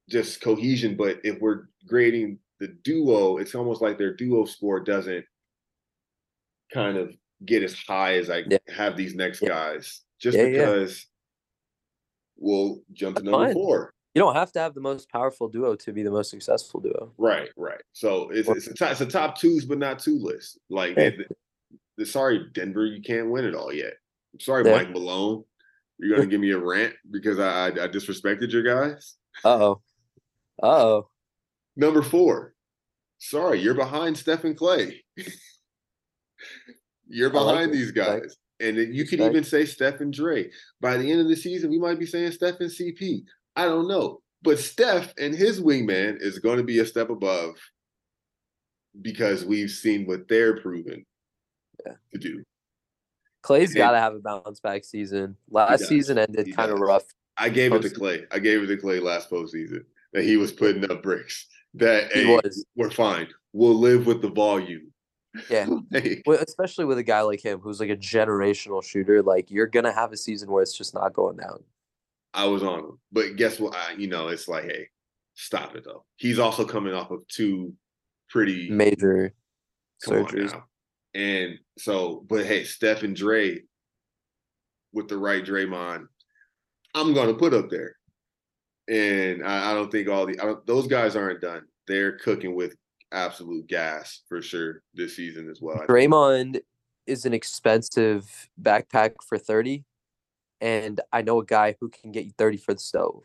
Just cohesion, but if we're grading the duo, it's almost like their duo score doesn't kind of get as high as I Yeah. have these next Yeah. guys. Just Yeah, because we'll jump to number fine. four. You don't have to have the most powerful duo to be the most successful duo. Right, right. So it's Or- it's a, top, it's a top twos, but not two list. Like, the, the, sorry, Denver, you can't win it all yet. I'm sorry. Mike Malone. You're gonna give me a rant because I, I I disrespected your guys. Uh oh. Uh oh. Number four. Sorry, you're behind Stephen Klay. you're I like behind these guys. And you could Respect. even say Stephen Dre. By the end of the season, we might be saying Stephen CP. I don't know. But Steph and his wingman is going to be a step above because we've seen what they're proven Yeah. to do. Klay's got to have a bounce back season. Last season ended kind of rough. I gave it to Klay. I gave it to Klay last postseason that he was putting up bricks. That He hey, was. we're fine. We'll live with the volume. Yeah. Like, Well, especially with a guy like him who's like a generational shooter, like you're gonna have a season where it's just not going down. I was on him. But guess what? I, you know, it's like, hey, stop it though. He's also coming off of two pretty Major surgeries. And so, but hey, Steph and Dre with the right Draymond, I'm gonna put up there. And I, I don't think all the I don't, those guys aren't done. They're cooking with absolute gas for sure this season as well. Draymond is an expensive backpack for 30, and I know a guy who can get you 30 for the stove.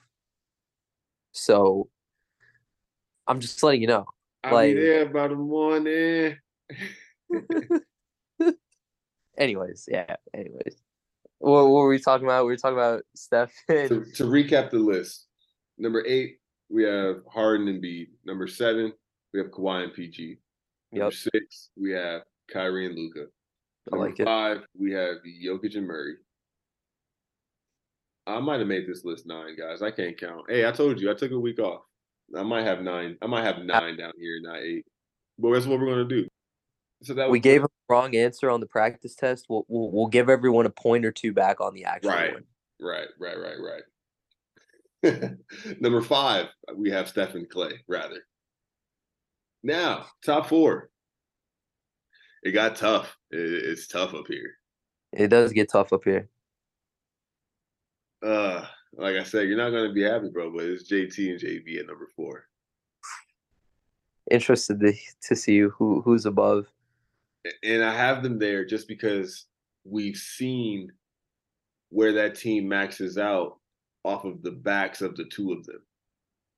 So I'm just letting you know. I'll like- be there about the morning. Eh. Anyways, yeah. Anyways, what, what were we talking about? We were talking about Steph. and- to, to recap the list, number eight, we have Harden and Embiid. Number seven, we have Kawhi and PG. Number Yep, six, we have Kyrie and Luka. I Number like it. five, we have Jokic and Murray. I might have made this list nine, guys. I can't count. Hey, I told you I took a week off. I might have nine. I might have nine down here, not eight. But that's what we're gonna do. So that We was- gave him the wrong answer on the practice test. We'll, we'll we'll give everyone a point or two back on the actual Right. one. Right, right, right, right. Number five, we have Stephen Klay, rather. Now, top four. It got tough. It- it's tough up here. It does get tough up here. Uh, like I said, you're not gonna be happy, bro, but it's JT and JB at number four. Interested to, to see who who's above. And I have them there just because we've seen where that team maxes out off of the backs of the two of them.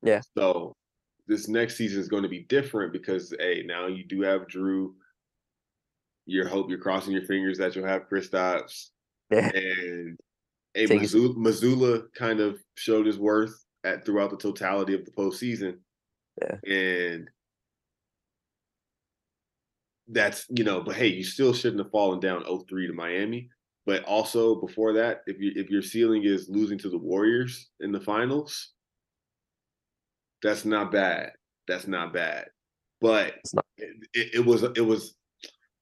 Yeah. So this next season is going to be different because hey, now you do have Drew. You hope you're crossing your fingers that you'll have Kristaps Yeah. and hey, Mazzulla, Mazzulla kind of showed his worth at throughout the totality of the postseason. Yeah. And that's you know, but hey, you still shouldn't have fallen down 0-3 to Miami. But also before that, if you if your ceiling is losing to the Warriors in the finals, that's not bad. That's not bad. But not. it, it was it was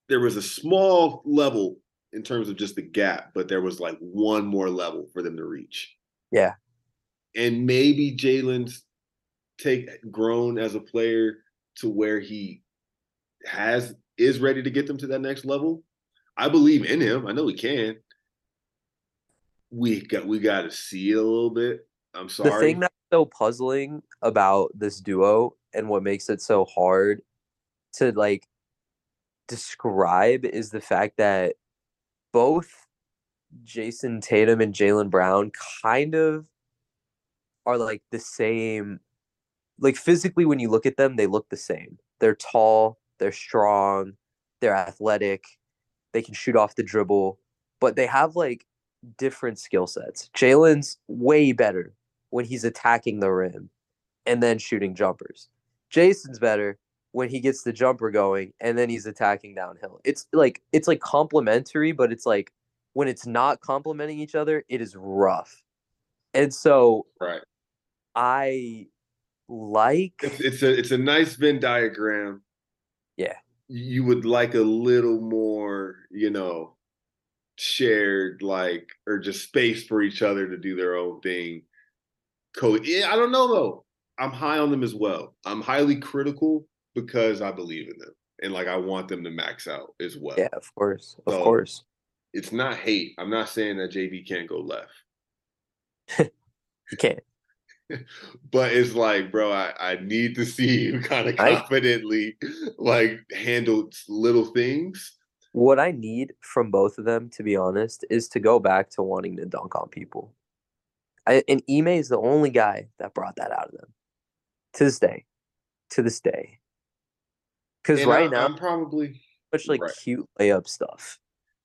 there was a small level in terms of just the gap, but there was like one more level for them to reach. Yeah. And maybe Jaylen's take grown as a player to where he has is ready to get them to that next level. I believe in him. I know he can. We got we got to see it a little bit. I'm sorry. The thing that's so puzzling about this duo and what makes it so hard to like describe is the fact that both Jayson Tatum and Jaylen Brown kind of are like the same. Like physically, when you look at them, they look the same. They're tall, they're strong, they're athletic, they can shoot off the dribble, but they have like different skill sets. Jaylen's way better when he's attacking the rim and then shooting jumpers. Jayson's better when he gets the jumper going and then he's attacking downhill. It's like it's like complementary, but it's like when it's not complementing each other, it is rough. And so right. I like it's, it's a it's a nice Venn diagram. Yeah. You would like a little more, you know, shared like or just space for each other to do their own thing. Co- yeah, I don't know though. I'm high on them as well. I'm highly critical because I believe in them and like I want them to max out as well. Yeah, of course. Of So, course. It's not hate. I'm not saying that JB can't go left. You can't. But it's like, bro, I, I need to see you kind of I- confidently like handle little things. What I need from both of them, to be honest, is to go back to wanting to dunk on people. I, and Ime is the only guy that brought that out of them. To this day. To this day. Because right I, now, I'm probably much like right. cute layup stuff.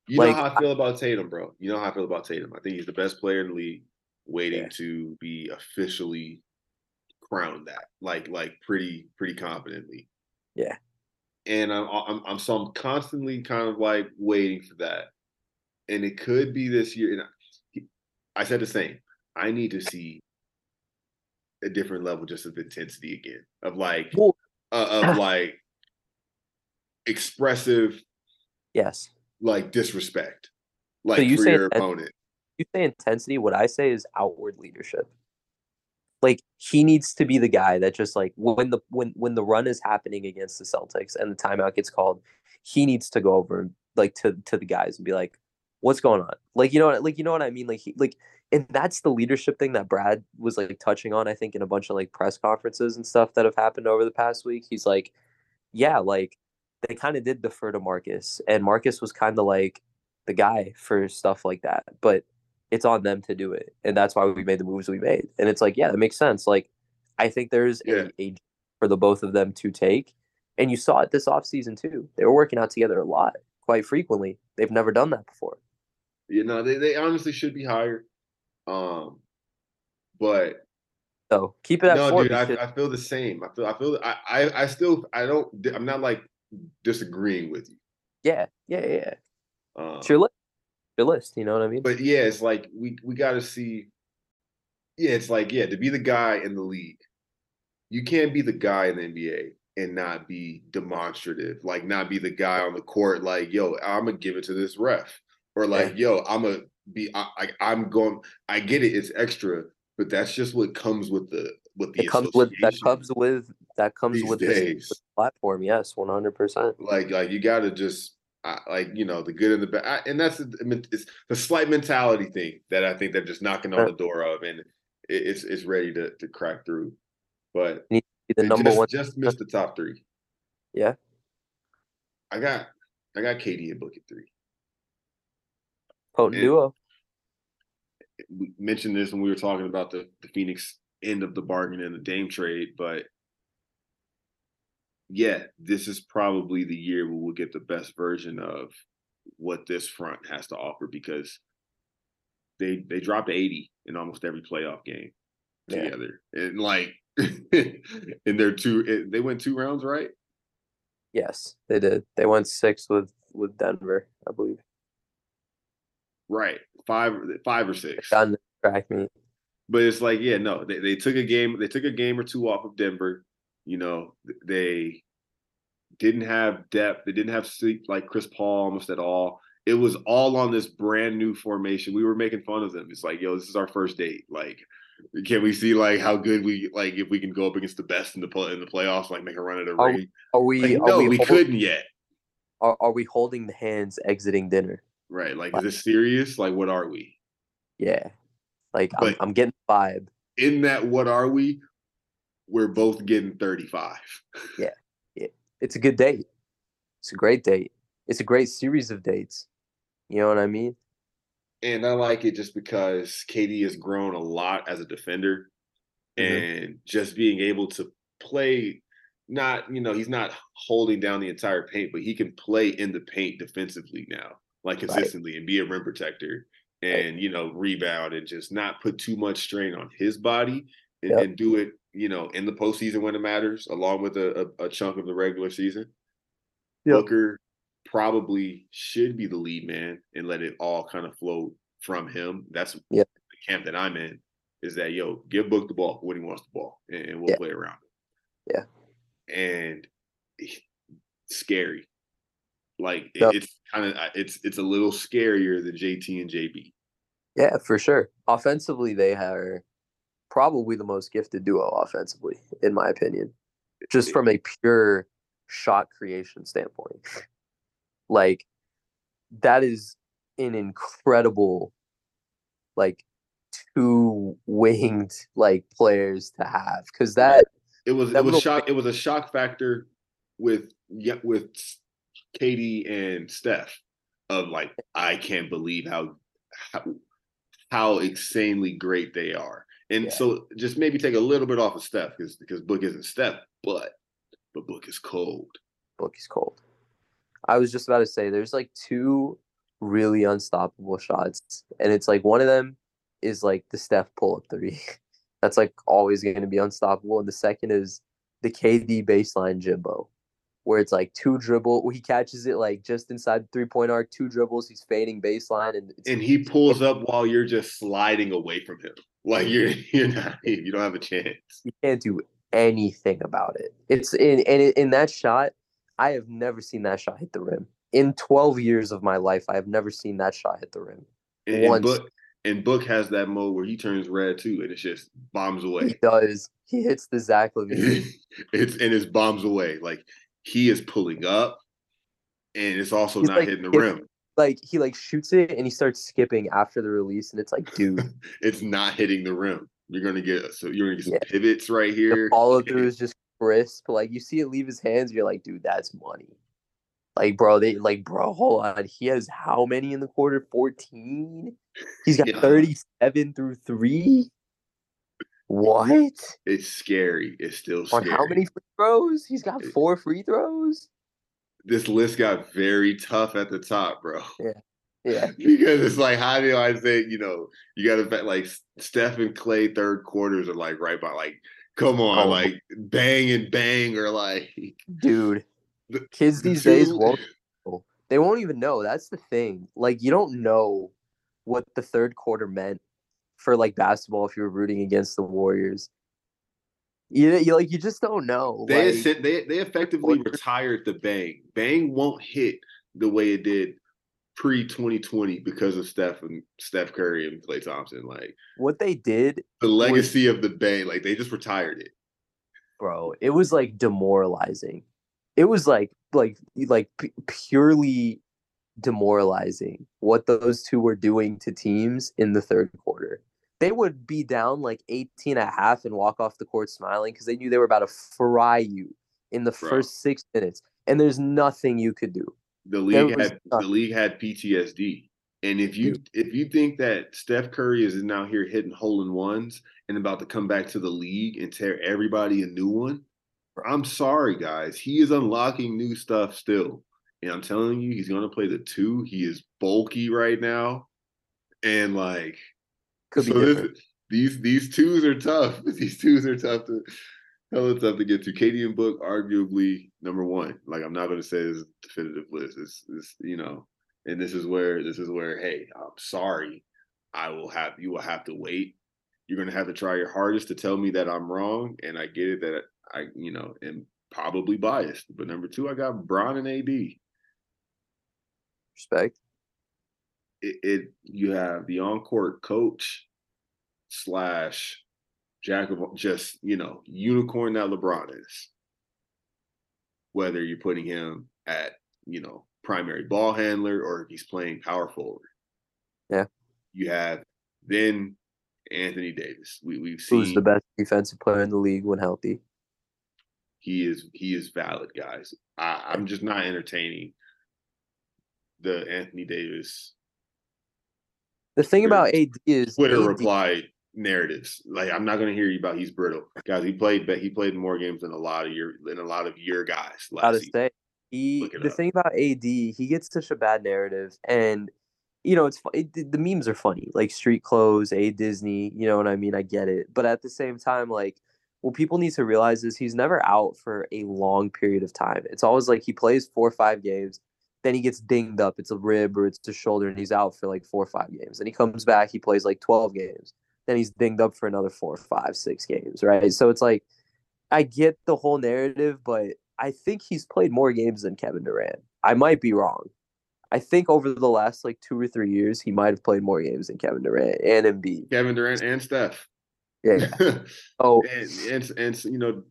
you like, know how I feel about Tatum, bro. You know how I feel about Tatum. I think he's the best player in the league, waiting Yeah. to be officially crowned that, like like pretty pretty confidently. Yeah. And I'm I'm, I'm so I'm constantly kind of like waiting for that, and it could be this year. And I, I said the same. I need to see a different level just of intensity again, of like uh, of like expressive Yes. like disrespect, like you for your opponent. You say intensity, what I say is outward leadership. Like he needs to be the guy that just like when the when when the run is happening against the Celtics and the timeout gets called, he needs to go over like to to the guys and be like, "What's going on?" Like you know what like you know what I mean? Like he like and that's the leadership thing that Brad was like touching on. I think in a bunch of like press conferences and stuff that have happened over the past week. He's like, "Yeah, like they kind of did defer to Marcus, and Marcus was kind of like the guy for stuff like that, but." It's on them to do it. And that's why we made the moves we made. And it's like, yeah, that makes sense. Like, I think there's Yeah. a, a for the both of them to take. And you saw it this offseason too. They were working out together a lot, quite frequently. They've never done that before. You know, they, they honestly should be higher. Um, but So keep it at no, dude, I, I feel the same. I feel I feel I, I I still I don't I'm not like disagreeing with you. yeah, yeah, yeah. Um, It's your list. Your list. You know what I mean? but yeah, it's like we we got to see. Yeah, it's like yeah, to be the guy in the league, you can't be the guy in the NBA and not be demonstrative, like not be the guy on the court, like yo, I'm gonna give it to this ref, or like yo, I'm gonna be, I, I, I'm going. I get it, it's extra, but that's just what comes with the with the it comes with that comes with that comes with this, days. this platform. Yes, one hundred percent. like like you got to just I, like you know the good and the bad I- and that's the- it's the slight mentality thing that i think they're just knocking on the door of and it, it's it's ready to, to crack through but The number just, one. just missed the top three Yeah. i got i got KD at three potent and- duo. we mentioned this when we were talking about the, the phoenix end of the bargain and the dame trade but yeah this is probably the year where we'll get the best version of what this front has to offer because they they dropped 80 in almost every playoff game Yeah. together and like in their two they went two rounds right Yes, they did. They went six with with Denver, I believe. right five five or six in the track meet. but it's like yeah no they, they took a game they took a game or two off of denver you know they didn't have depth they didn't have sleep like chris paul almost at all. It was all on this brand new formation. We were making fun of them. It's like yo this is our first date. Like can we see like how good we like if we can go up against the best in the play in the playoffs like make a run at a Are ring? Are we? like, are no we, we, hold- couldn't yet. Are, are we holding the hands exiting dinner? right like is this serious? Like what are we? Yeah, like I'm, I'm getting the vibe. in that what are we we're both getting 35 Yeah. It's a good date. It's a great date. It's a great series of dates. You know what I mean? and I like it just because KD has grown a lot as a defender, mm-hmm. and just being able to play. Not you know he's not holding down the entire paint, but he can play in the paint defensively now, like consistently, right. and be a rim protector and you know rebound and just not put too much strain on his body and, yep. and do it you know in the postseason when it matters, along with a, a, a chunk of the regular season. Yep. Booker probably should be the lead man and let it all kind of flow from him. That's yep. the camp that I'm in. Is that yo give Book the ball when he wants the ball, and, and we'll play around it. Yeah, and scary. Like yep. it's kind of it's it's a little scarier than JT and JB. Yeah, for sure. Offensively, they are probably the most gifted duo offensively, in my opinion, just from a pure shot creation standpoint. Like that is an incredible, like two winged like players to have because that it was that it was shock. It was a shock factor with yeah with KD and Steph of like I can't believe how how, how insanely great they are. And yeah. so just maybe take a little bit off of Steph because because Book isn't Steph, but but Book is cold. Book is cold. I was just about to say there's like two really unstoppable shots, and it's like one of them is like the Steph pull up three. That's like always going to be unstoppable, and the second is the KD baseline Jimbo where it's like two dribble. He catches it like just inside three point arc, two dribbles. He's fading baseline, and and he pulls up while you're just sliding away from him. Like you're you're not you don't have a chance. You can't do anything about it. It's in and in that shot. I have never seen that shot hit the rim in 12 years of my life. I have never seen that shot hit the rim. And, and Book and Book has that mode where he turns red too, and it's just bombs away. He does. He hits the Zach LaVine. it's and it's bombs away. Like he is pulling up and it's also He's not like, hitting the rim. Like he like shoots it and he starts skipping after the release and it's like, dude. it's not hitting the rim. You're gonna get so you're gonna get some yeah. pivots right here. The follow through is just crisp. Like you see it leave his hands, you're like, dude, that's money. Like, bro, they like, bro, hold on. He has how many in the quarter? 14? He's got yeah. 37 through three. What? It's scary. It's still scary. On how many free throws? He's got four free throws. This list got very tough at the top, bro. Yeah. Yeah. because it's like, how do I say, you know, you got to bet like Steph and Klay third quarters are like right by, like, come on, oh. like bang and bang or like. Dude, the, kids these the days won't. They won't even know. That's the thing. Like, you don't know what the third quarter meant for like basketball if you were rooting against the Warriors. You, you like you just don't know. They like, they they effectively retired the bang. Bang won't hit the way it did pre 2020 because of Steph and Steph Curry and Klay Thompson. Like what they did, the legacy was, of the bang, like they just retired it. Bro, it was like demoralizing. It was like like like p- purely demoralizing what those two were doing to teams in the third quarter. They would be down like 18 and a half and walk off the court smiling because they knew they were about to fry you in the Bro. first six minutes. And there's nothing you could do. The league had nothing. the league had PTSD. And if you Dude. if you think that Steph Curry is now here hitting hole in ones and about to come back to the league and tear everybody a new one, I'm sorry, guys. He is unlocking new stuff still. And I'm telling you, he's going to play the two. He is bulky right now, and like, Could so this, these these twos are tough. These twos are tough to hella tough to get to. KD and Book, arguably number one. Like, I'm not going to say this is definitive list. It's, it's you know, and this is where this is where. Hey, I'm sorry. I will have you will have to wait. You're going to have to try your hardest to tell me that I'm wrong, and I get it that I you know am probably biased. But number two, I got Bron and AD. Respect. It, it you have the on court coach slash jack of just you know unicorn that LeBron is. Whether you're putting him at you know primary ball handler or if he's playing power forward. Yeah. You have then Anthony Davis. We we've seen who's the best defensive player in the league when healthy. He is he is valid, guys. I, I'm just not entertaining the Anthony Davis The thing about AD is Twitter AD reply narratives. Like I'm not going to hear you about he's brittle, guys. He played, but he played more games than a lot of your than a lot of your guys last gotta say he the up. thing about AD he gets such a bad narrative and you know it's it, the memes are funny like street clothes a Disney you know what I mean I get it but at the same time like what people need to realize is he's never out for a long period of time it's always like he plays four or five games then he gets dinged up it's a rib or it's a shoulder and he's out for like four or five games And he comes back he plays like 12 games then he's dinged up for another four, five, six games, right? So it's like I get the whole narrative, but I think he's played more games than Kevin Durant. I might be wrong. I think over the last like two or three years, he might have played more games than Kevin Durant and Embiid. Kevin Durant and Steph. Yeah. Oh, and, and and you know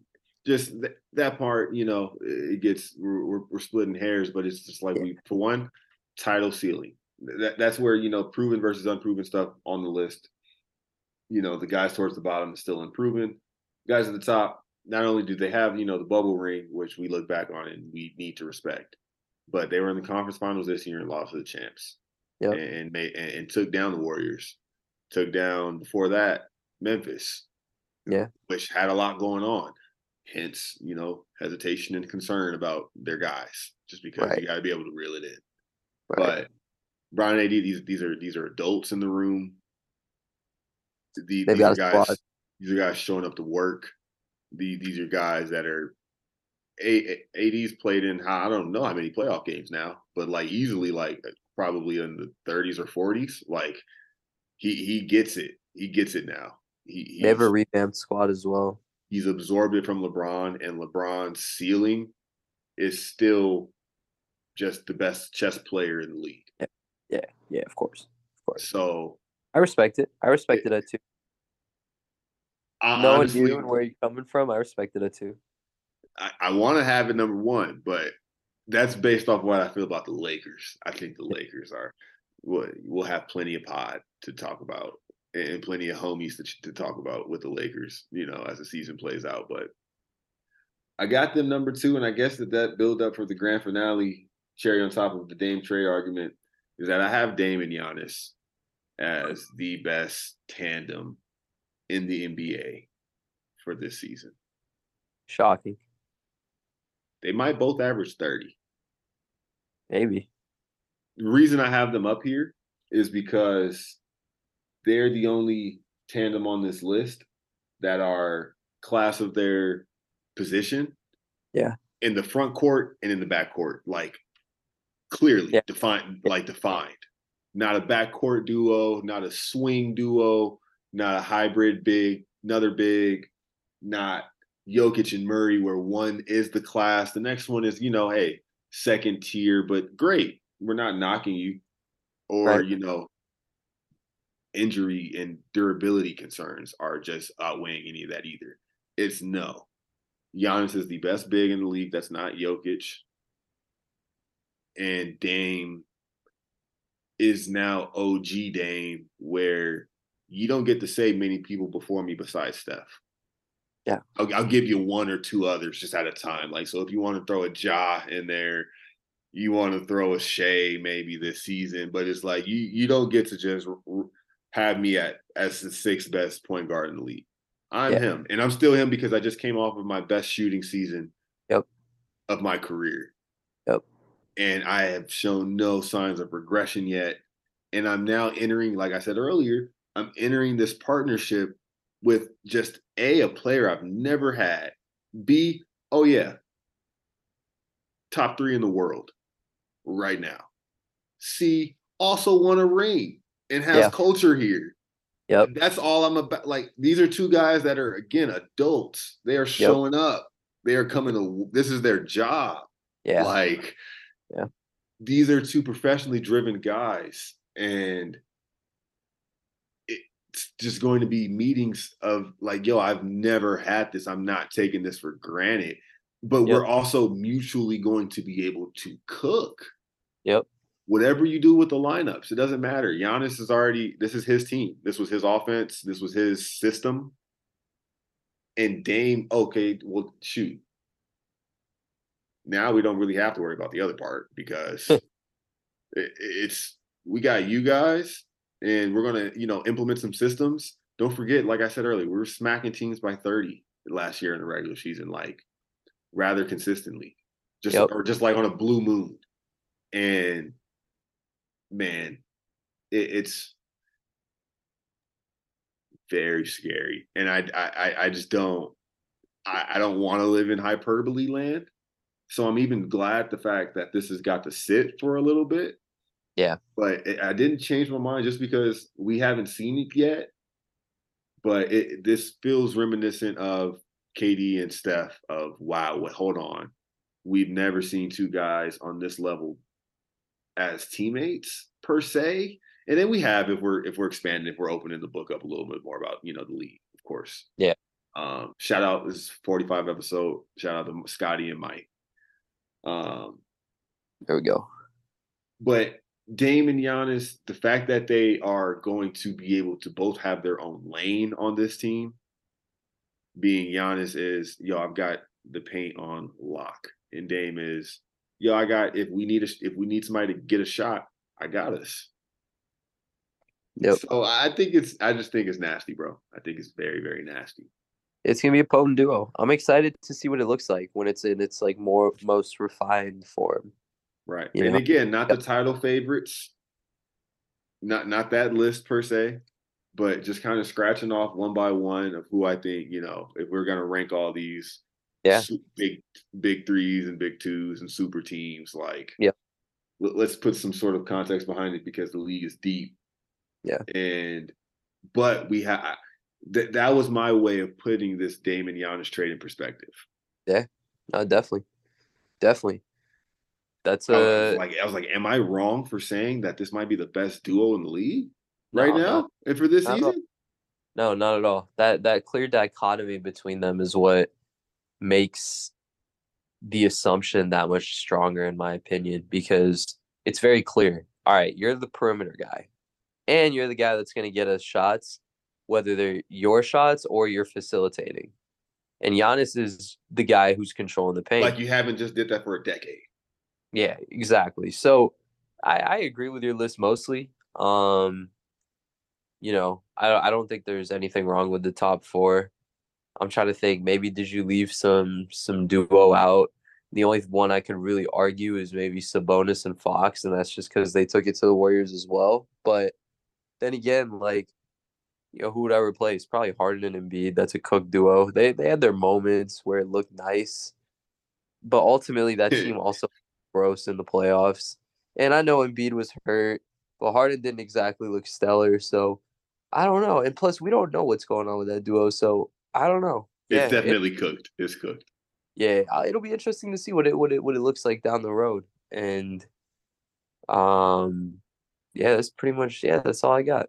just th- that part you know it gets we're, we're, splitting hairs but it's just like we for one title ceiling that, that's where you know proven versus unproven stuff on the list. You know the guys towards the bottom is still unproven. Guys at the top not only do they have you know the bubble ring which we look back on and we need to respect but they were in the conference finals this year and lost to the champs. Yep. and, made and, and took down the warriors. Took down before that memphis. Yeah. which had a lot going on. Hence, you know, hesitation and concern about their guys, just because Right. you got to be able to reel it in. right. But Brian AD, these these are these are adults in the room. These, these are guys. squad. These are guys showing up to work. These these are guys that are. A, AD's played in how I don't know how many playoff games now, but like easily like uh, probably in the 30s or 40s. Like he he gets it. He gets it now. He, they have a revamped squad as well. He's absorbed it from LeBron, and LeBron's ceiling is still just the best chess player in the league. Yeah, yeah, of course. Of course. So I respect it. I respected it too. I, Knowing honestly, you and where you're coming from, I respected it too. I, I want to have it number one, but that's based off what I feel about the Lakers. I think the Lakers are. We'll, we'll have plenty of pod to talk about and plenty of homies to, to talk about with the Lakers, you know, as the season plays out. But I got them number two, and I guess that that build up for the grand finale, cherry on top of the Dame Trey argument, is that I have Dame and Giannis as the best tandem in the NBA for this season. Shocking. They might both average 30. Maybe. The reason I have them up here is because they're the only tandem on this list that are class of their position. Yeah. In the front court and in the back court, like clearly Yeah. defined, like defined. Not a backcourt duo, not a swing duo, not a hybrid big, another big, not Jokic and Murray, where one is the class, the next one is, you know, hey, second tier, but great. We're not knocking you. Or, Right. you know, injury and durability concerns are just outweighing any of that either. It's no. Giannis is the best big in the league. That's not Jokic. And Dame is now OG Dame, where you don't get to say many people before me besides Steph. Yeah. I'll, I'll give you one or two others just at a time. Like, so if you want to throw a Ja in there, you want to throw a Shai maybe this season, but it's like you you don't get to just have me at as the sixth best point guard in the league. I'm Yeah. him, and I'm still him because I just came off of my best shooting season Yep. of my career. Yep. And I have shown no signs of regression yet. And I'm now entering, like I said earlier, I'm entering this partnership with just A, a player I've never had. B, oh yeah, top three in the world right now. C, also won a ring and has Yeah. culture here. Yep. That's all I'm about. Like these are two guys that are again adults. They are showing up. They are coming to. This is their job. Yeah. Like, Yeah. these are two professionally driven guys, and it's just going to be meetings of like, yo, I've never had this. I'm not taking this for granted. But we're also mutually going to be able to cook. Yep. Whatever you do with the lineups, it doesn't matter. Giannis is already. This is his team. This was his offense. This was his system. And Dame, okay, well, shoot. Now we don't really have to worry about the other part because it, it's we got you guys and we're gonna, you know, implement some systems. Don't forget, like I said earlier, we were smacking teams by 30 last year in the regular season, like rather consistently. Just Yep. or just like on a blue moon. And man, it, it's very scary. And I I I just don't I, I don't want to live in hyperbole land. So I'm even glad the fact that this has got to sit for a little bit. Yeah. But it, I didn't change my mind just because we haven't seen it yet. But it, this feels reminiscent of KD and Steph of wow, what hold on. We've never seen two guys on this level as teammates per se. And then we have if we're if we're expanding, if we're opening the book up a little bit more about, you know, the league, of course. Yeah. Um, shout out this 45 episode. Shout out to Scotty and Mike. Um, There we go. but Dame and Giannis, the fact that they are going to be able to both have their own lane on this team, being Giannis is, yo, I've got the paint on lock, and Dame is, yo, I got if we need a if we need somebody to get a shot, I got us. Yep. So I think it's I just think it's nasty, bro. I think it's very very nasty. It's gonna be a potent duo. I'm excited to see what it looks like when it's in its like more most refined form. Right. You and know? again, not the title favorites, not not that list per se, but just kind of scratching off one by one of who I think, you know, if we're gonna rank all these Yeah. big big threes and big twos and super teams, like Yeah. let- let's put some sort of context behind it because the league is deep. Yeah. And but we have that that was my way of putting this Damon Giannis trade in perspective. Yeah no, definitely, definitely. That's I was a like, I was like, am I wrong for saying that this might be the best duo in the league right No, now and for this season? no, not at all. That that clear dichotomy between them is what makes the assumption that much stronger, in my opinion, because it's very clear. All right, you're the perimeter guy, and you're the guy that's going to get us shots, whether they're your shots or you're facilitating. And Giannis is the guy who's controlling the paint. Like you haven't just did that for a decade. Yeah, exactly. So I, I agree with your list mostly. Um, you know, I I don't think there's anything wrong with the top four. I'm trying to think. Maybe did you leave some some duo out? The only one I could really argue is maybe Sabonis and Fox, and that's just because they took it to the Warriors as well. But then again, like, you know, who would I replace? Probably Harden and Embiid. That's a cook duo. They they had their moments where it looked nice, but ultimately that team also gross in the playoffs. And I know Embiid was hurt, but Harden didn't exactly look stellar. So I don't know. And plus, we don't know what's going on with that duo. So I don't know. It's Yeah, it- definitely cooked. It's cooked. yeah, uh, it'll be interesting to see what it what it what it looks like down the road. And um, yeah, that's pretty much yeah. That's all I got.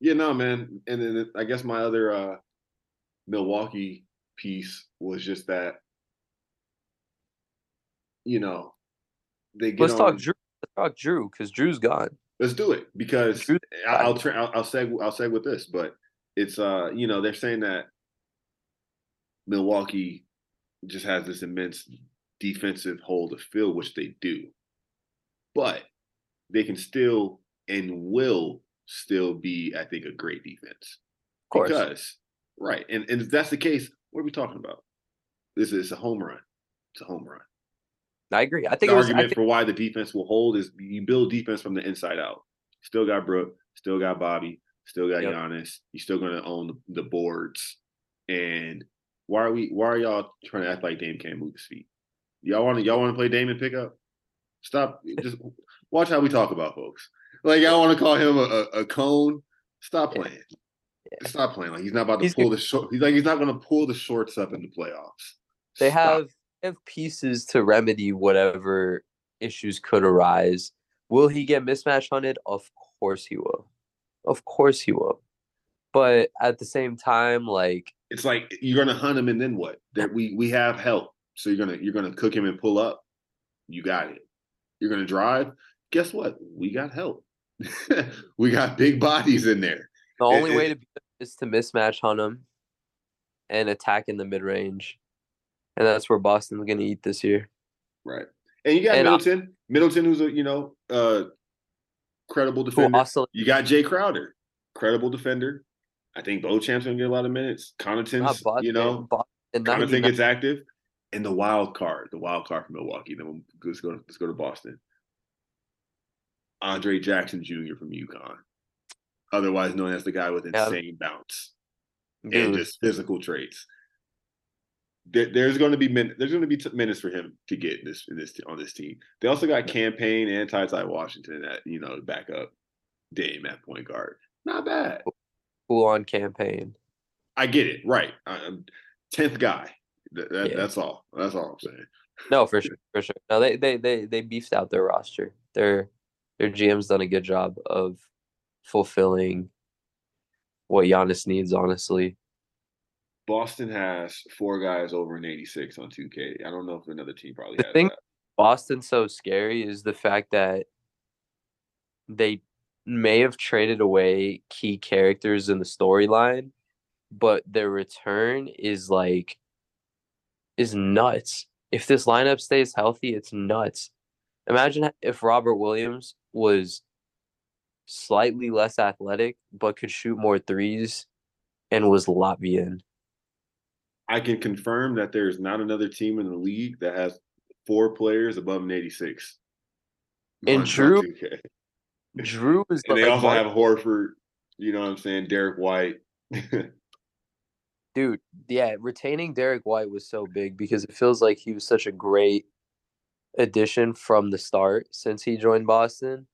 Yeah, no, man. And then I guess my other uh Milwaukee piece was just that, you know, they get Let's on, talk Drew. Let's talk Drew because Drew's gone. Let's do it because Drew- I- I'll tra- I'll I'll seg I'll seg with this, but it's uh you know they're saying that Milwaukee just has this immense defensive hole to fill, which they do, but they can still and will still be, I think, a great defense Of course, because right, and and if that's the case, what are we talking about? This is a home run. It's a home run. I agree. I The think it was. Argument think, for why the defense will hold is you build defense from the inside out. Still got Brook, still got Bobby, still got Yep. Giannis. You're still going to own the, boards. And why are we? Why are y'all trying to act like Dame can't move his feet? Y'all want to? Y'all want to play Dame and pickup? Stop. Just watch how we talk about folks. Like y'all want to call him a, a, a cone? Stop Yeah. playing. Stop playing. Like he's not about to He's pull the short. He's like he's not going to pull the shorts up in the playoffs. they Stop. have they have pieces to remedy whatever issues could arise. Will he get mismatch hunted? Of course he will. Of course he will. But at the same time, like it's like you're gonna hunt him and then what? That we we have help. So you're gonna you're gonna cook him and pull up. You got it. You're gonna drive. Guess what? We got help. we got big bodies in there. the only way to him is to mismatch hunt him and attack in the mid range. And that's where Boston's gonna eat this year. Right. And you got And I- Middleton. Middleton, who's a you know uh credible defender. also You got Jae Crowder, credible defender. I think Beauchamp's gonna get a lot of minutes. Connaughton's, you know, Boston, Connaughton 99 gets active. And the wild card, the wild card from Milwaukee. Then we'll, let's go. Let's go to Boston. Andre Jackson Jr. from UConn, otherwise known as the guy with Yeah. insane bounce and dude, just physical traits. There, there's going to be min, there's going to be t- minutes for him to get in this in this on this team. They also got Cam Payne and Ty Ty Washington at you know back up Dame at point guard. Not bad. full on Cam Payne. I get it. Right. I'm tenth guy. That, that- Yeah. That's all. That's all I'm saying. No, for sure, for sure. No, they they they they beefed out their roster. Their their GM's done a good job of fulfilling what Giannis needs. Honestly, Boston has four guys over an 86 on 2K. I don't know if another team probably The has thing- that. Boston's so scary is the fact that they may have traded away key characters in the storyline, but their return is like is nuts. If this lineup stays healthy, it's nuts. Imagine if Robert Williams was slightly less athletic but could shoot more threes and was Latvian. I can confirm that there's not another team in the league that has four players above an 86. And Drew- Drew is And they also have Horford, you know what I'm saying? Derrick White. Dude, yeah, retaining Derrick White was so big because it feels like he was such a great addition from the start since he joined Boston.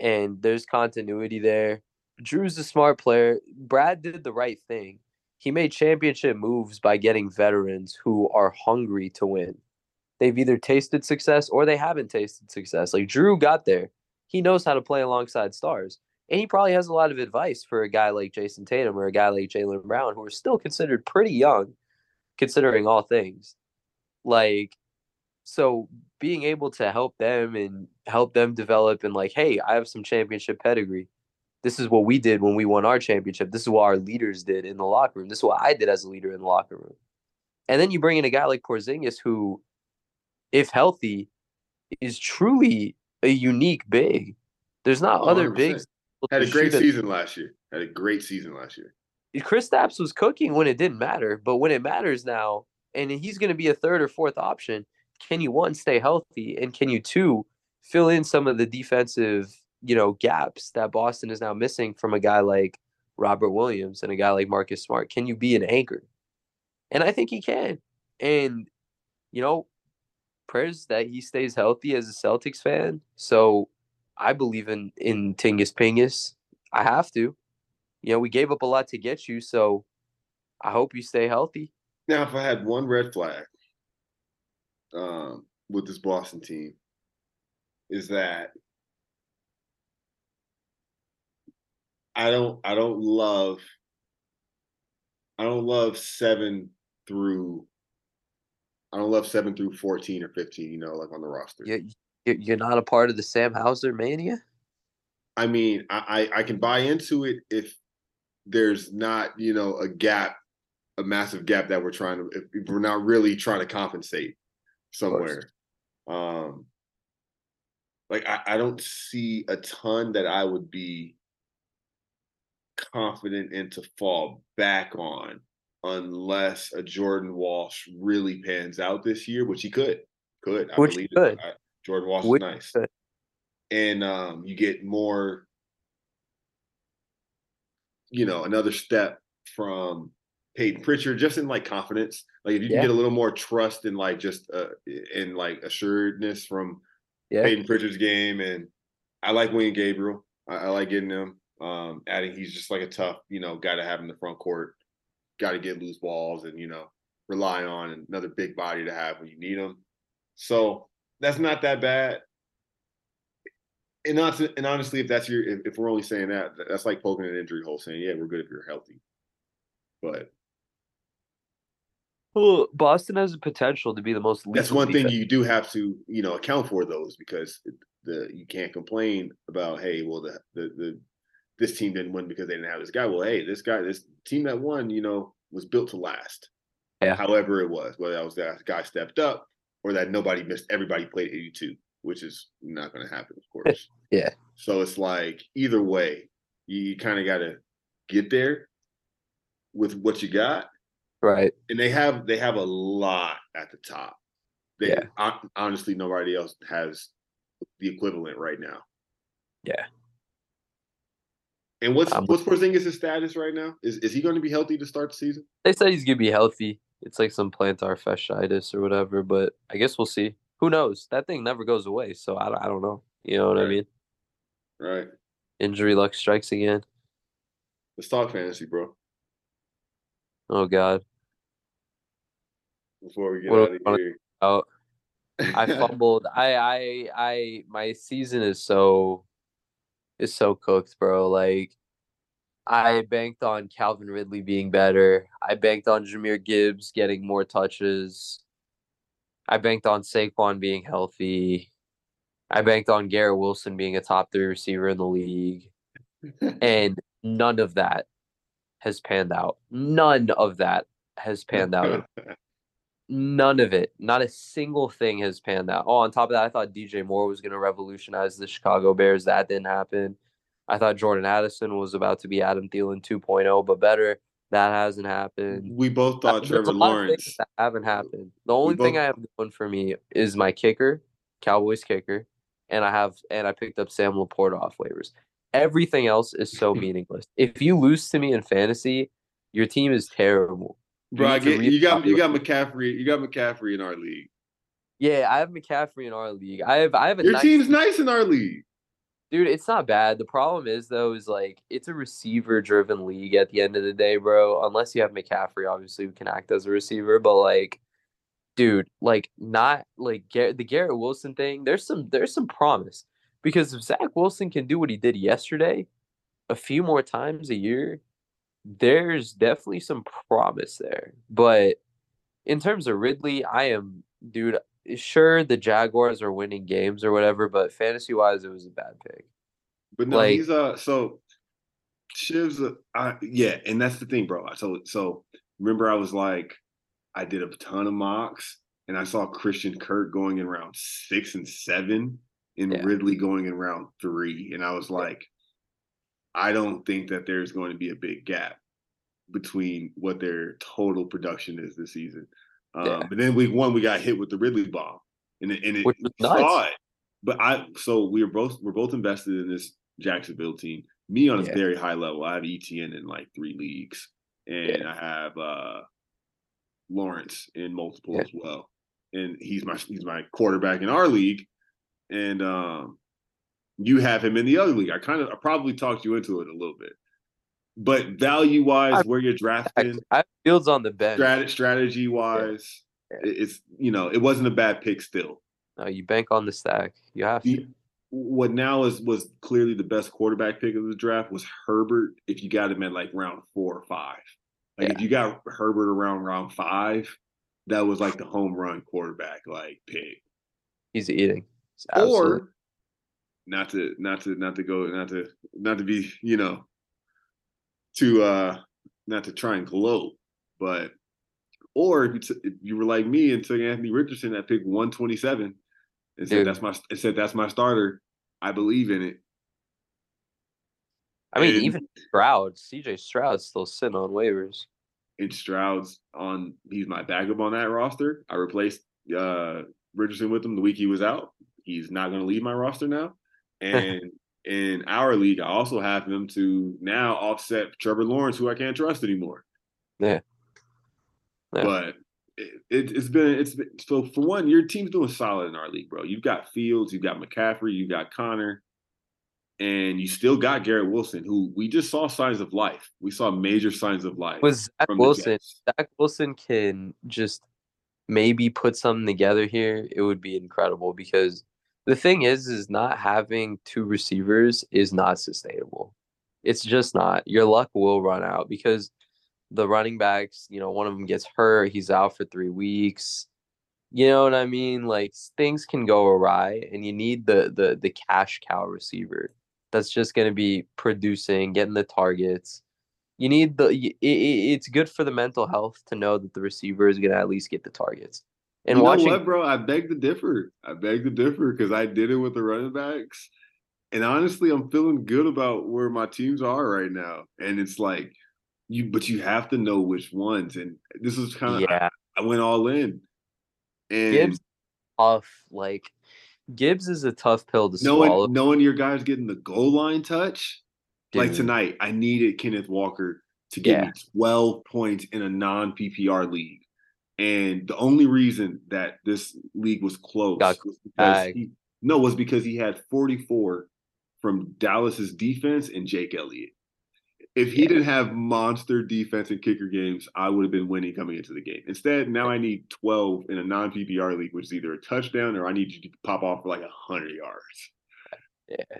And there's continuity there. Drew's a smart player. Brad did the right thing. He made championship moves by getting veterans who are hungry to win. They've either tasted success or they haven't tasted success. Like Drew got there. He knows how to play alongside stars. And he probably has a lot of advice for a guy like Jayson Tatum or a guy like Jaylen Brown, who are still considered pretty young, considering all things. Like, so being able to help them and help them develop and like, hey, I have some championship pedigree. This is what we did when we won our championship. This is what our leaders did in the locker room. This is what I did as a leader in the locker room. And then you bring in a guy like Porzingis, who, if healthy, is truly a unique big. There's not Oh, other 100%. bigs. Had a great season last year. Had a great season last year. Kristaps was cooking when it didn't matter, but when it matters now, and he's going to be a third or fourth option, can you one stay healthy, and can you two fill in some of the defensive, you know, gaps that Boston is now missing from a guy like Robert Williams and a guy like Marcus Smart? Can you be an anchor? And I think he can. And you know, prayers that he stays healthy as a Celtics fan. So I believe in in Tingus Pingus. I have to. You know, we gave up a lot to get you, so I hope you stay healthy. Now, if I had one red flag um, with this Boston team, is that I don't I don't love I don't love seven through I don't love seven through fourteen or fifteen. You know, like on the roster. You, you- you're not a part of the Sam Hauser mania. I mean, I, I I can buy into it if there's not you know a gap, a massive gap that we're trying to if, if we're not really trying to compensate somewhere. Um, like I, I don't see a ton that I would be confident in to fall back on unless a Jordan Walsh really pans out this year, which he could. Could I Which believe it. could. I- Jordan Walsh Which is nice could. and um, you get more, you know, another step from Payton Pritchard, just in like confidence. Like if you can get a little more trust and like just uh, in like assuredness from Yeah. Payton Pritchard's game, and I like Wenyen Gabriel. I, I like getting him. Um, adding, he's just like a tough, you know, guy to have in the front court. Got to get loose balls and you know rely on another big body to have when you need them. So that's not that bad and not and honestly, if that's your if, if we're only saying that, that's like poking an injury hole, saying, "Yeah, we're good if you're healthy." But Well, Boston has the potential to be the most. that's one thing you do have to you know account for those because the you can't complain about hey, well the the, the this team didn't win because they didn't have this guy. Well, hey, this guy, this team that won, you know, was built to last. Yeah. However, it was whether that was that guy stepped up or that nobody missed. Everybody played 82, which is not going to happen, of course. Yeah. So it's like either way, you, you kind of got to get there with what you got. Right. And they have they have a lot at the top. They Yeah. honestly nobody else has the equivalent right now. Yeah. And what's Um, what's Porzingis' status right now? Is is he going to be healthy to start the season? They said he's gonna be healthy. It's like some plantar fasciitis or whatever, but I guess we'll see. Who knows? That thing never goes away, so I don't, I don't know. You know what I mean? Right. Injury luck strikes again. Let's talk fantasy, bro. Oh God. Before we get What out of here. Oh, I fumbled. I I I my season is so is so cooked, bro. Like I banked on Calvin Ridley being better. I banked on Jahmyr Gibbs getting more touches. I banked on Saquon being healthy. I banked on Garrett Wilson being a top three receiver in the league. And none of that has panned out. None of that has panned out. None of it. Not a single thing has panned out. Oh, on top of that, I thought DJ Moore was going to revolutionize the Chicago Bears. That didn't happen. I thought Jordan Addison was about to be Adam Thielen 2.0, but better. That hasn't happened. we both thought Trevor a lot of Lawrence. that haven't happened. The only thing I have going for me is my kicker, Cowboys kicker, and I have and I picked up Sam LaPorta off waivers. Everything else is so meaningless. If you lose to me in fantasy, your team is terrible. Bro, get you got you got. McCaffrey. You got McCaffrey in our league. Yeah, I have McCaffrey in our league. I have I have a Your nice team's nice in our league. Dude, it's not bad. The problem is though, is like it's a receiver driven league at the end of the day, bro. Unless you have McCaffrey, obviously who can act as a receiver, but like, dude, like not like Gar- the Garrett Wilson thing. There's some there's some promise because if Zach Wilson can do what he did yesterday, a few more times a year, there's definitely some promise there. But in terms of Ridley, I am, dude. Sure, the Jaguars are winning games or whatever, but fantasy wise, it was a bad pick. But no, Like- he's uh so Shiv's uh, I, yeah, and that's the thing, bro. So so remember I was like I did a ton of mocks and I saw Christian Kirk going in round six and seven and Yeah. Ridley going in round three. And I was like, I don't think that there's going to be a big gap between what their total production is this season. Um, Yeah. But then week one, we got hit with the Ridley bomb, and it, and it saw it. But I so we were both we're both invested in this Jacksonville team. Me on a Yeah. very high level. I have ETN in like three leagues, and Yeah. I have uh Lawrence in multiple as well. And he's my he's my quarterback in our league, and um you have him in the other league. I kind of I probably talked you into it a little bit, but value wise, where you're drafting, I have Fields on the bench. strat- strategy wise, Yeah. it's you know it wasn't a bad pick still. No, you bank on the stack. You have to. What now is was clearly the best quarterback pick of the draft was Herbert. If you got him at like round four or five, like if you got Herbert around round five, that was like the home run quarterback like pick. He's eating. Or not to not to not to go not to not to be you know to uh not to try and gloat, but or if you, t- if you were like me and took Anthony Richardson at pick one twenty seven and said Dude. that's my and said that's my starter, I believe in it. I mean, and- even Stroud, CJ Stroud's still sitting on waivers. And Stroud's on he's my backup on that roster. I replaced uh Richardson with him the week he was out. He's not going to leave my roster now. And in our league, I also have him to now offset Trevor Lawrence, who I can't trust anymore. Yeah. Yeah. But it, it, it's been it's been, so for one, your team's doing solid in our league, bro. You've got Fields, you've got McCaffrey, you've got Connor, and you still got Garrett Wilson, who we just saw signs of life. We saw major signs of life Was Zach Wilson? Zach Wilson can just maybe put something together here. It would be incredible because the thing is, is not having two receivers is not sustainable. It's just not. Your luck will run out because the running backs, you know, one of them gets hurt. He's out for three weeks. You know what I mean? Like things can go awry, and you need the the the cash cow receiver that's just going to be producing, getting the targets. You need the. It, it, it's good for the mental health to know that the receiver is going to at least get the targets. And you watching, know what, bro? I beg to differ. I beg to differ because I did it with the running backs, And honestly, I'm feeling good about where my teams are right now. And it's like you, but you have to know which ones. And this is kind of Yeah, I, I went all in. And Gibbs tough. Like Gibbs is a tough pill to swallow. knowing knowing your guys getting the goal line touch, like tonight, I needed Kenneth Walker to get Yeah. me 12 points in a non PPR league. And the only reason that this league was close was because he, no was because he had 44 from Dallas's defense and Jake Elliott. If he Yeah. didn't have monster defense and kicker games, I would have been winning coming into the game. Instead, now I need 12 in a non PPR league, which is either a touchdown or I need you to pop off for like 100 yards. Yeah.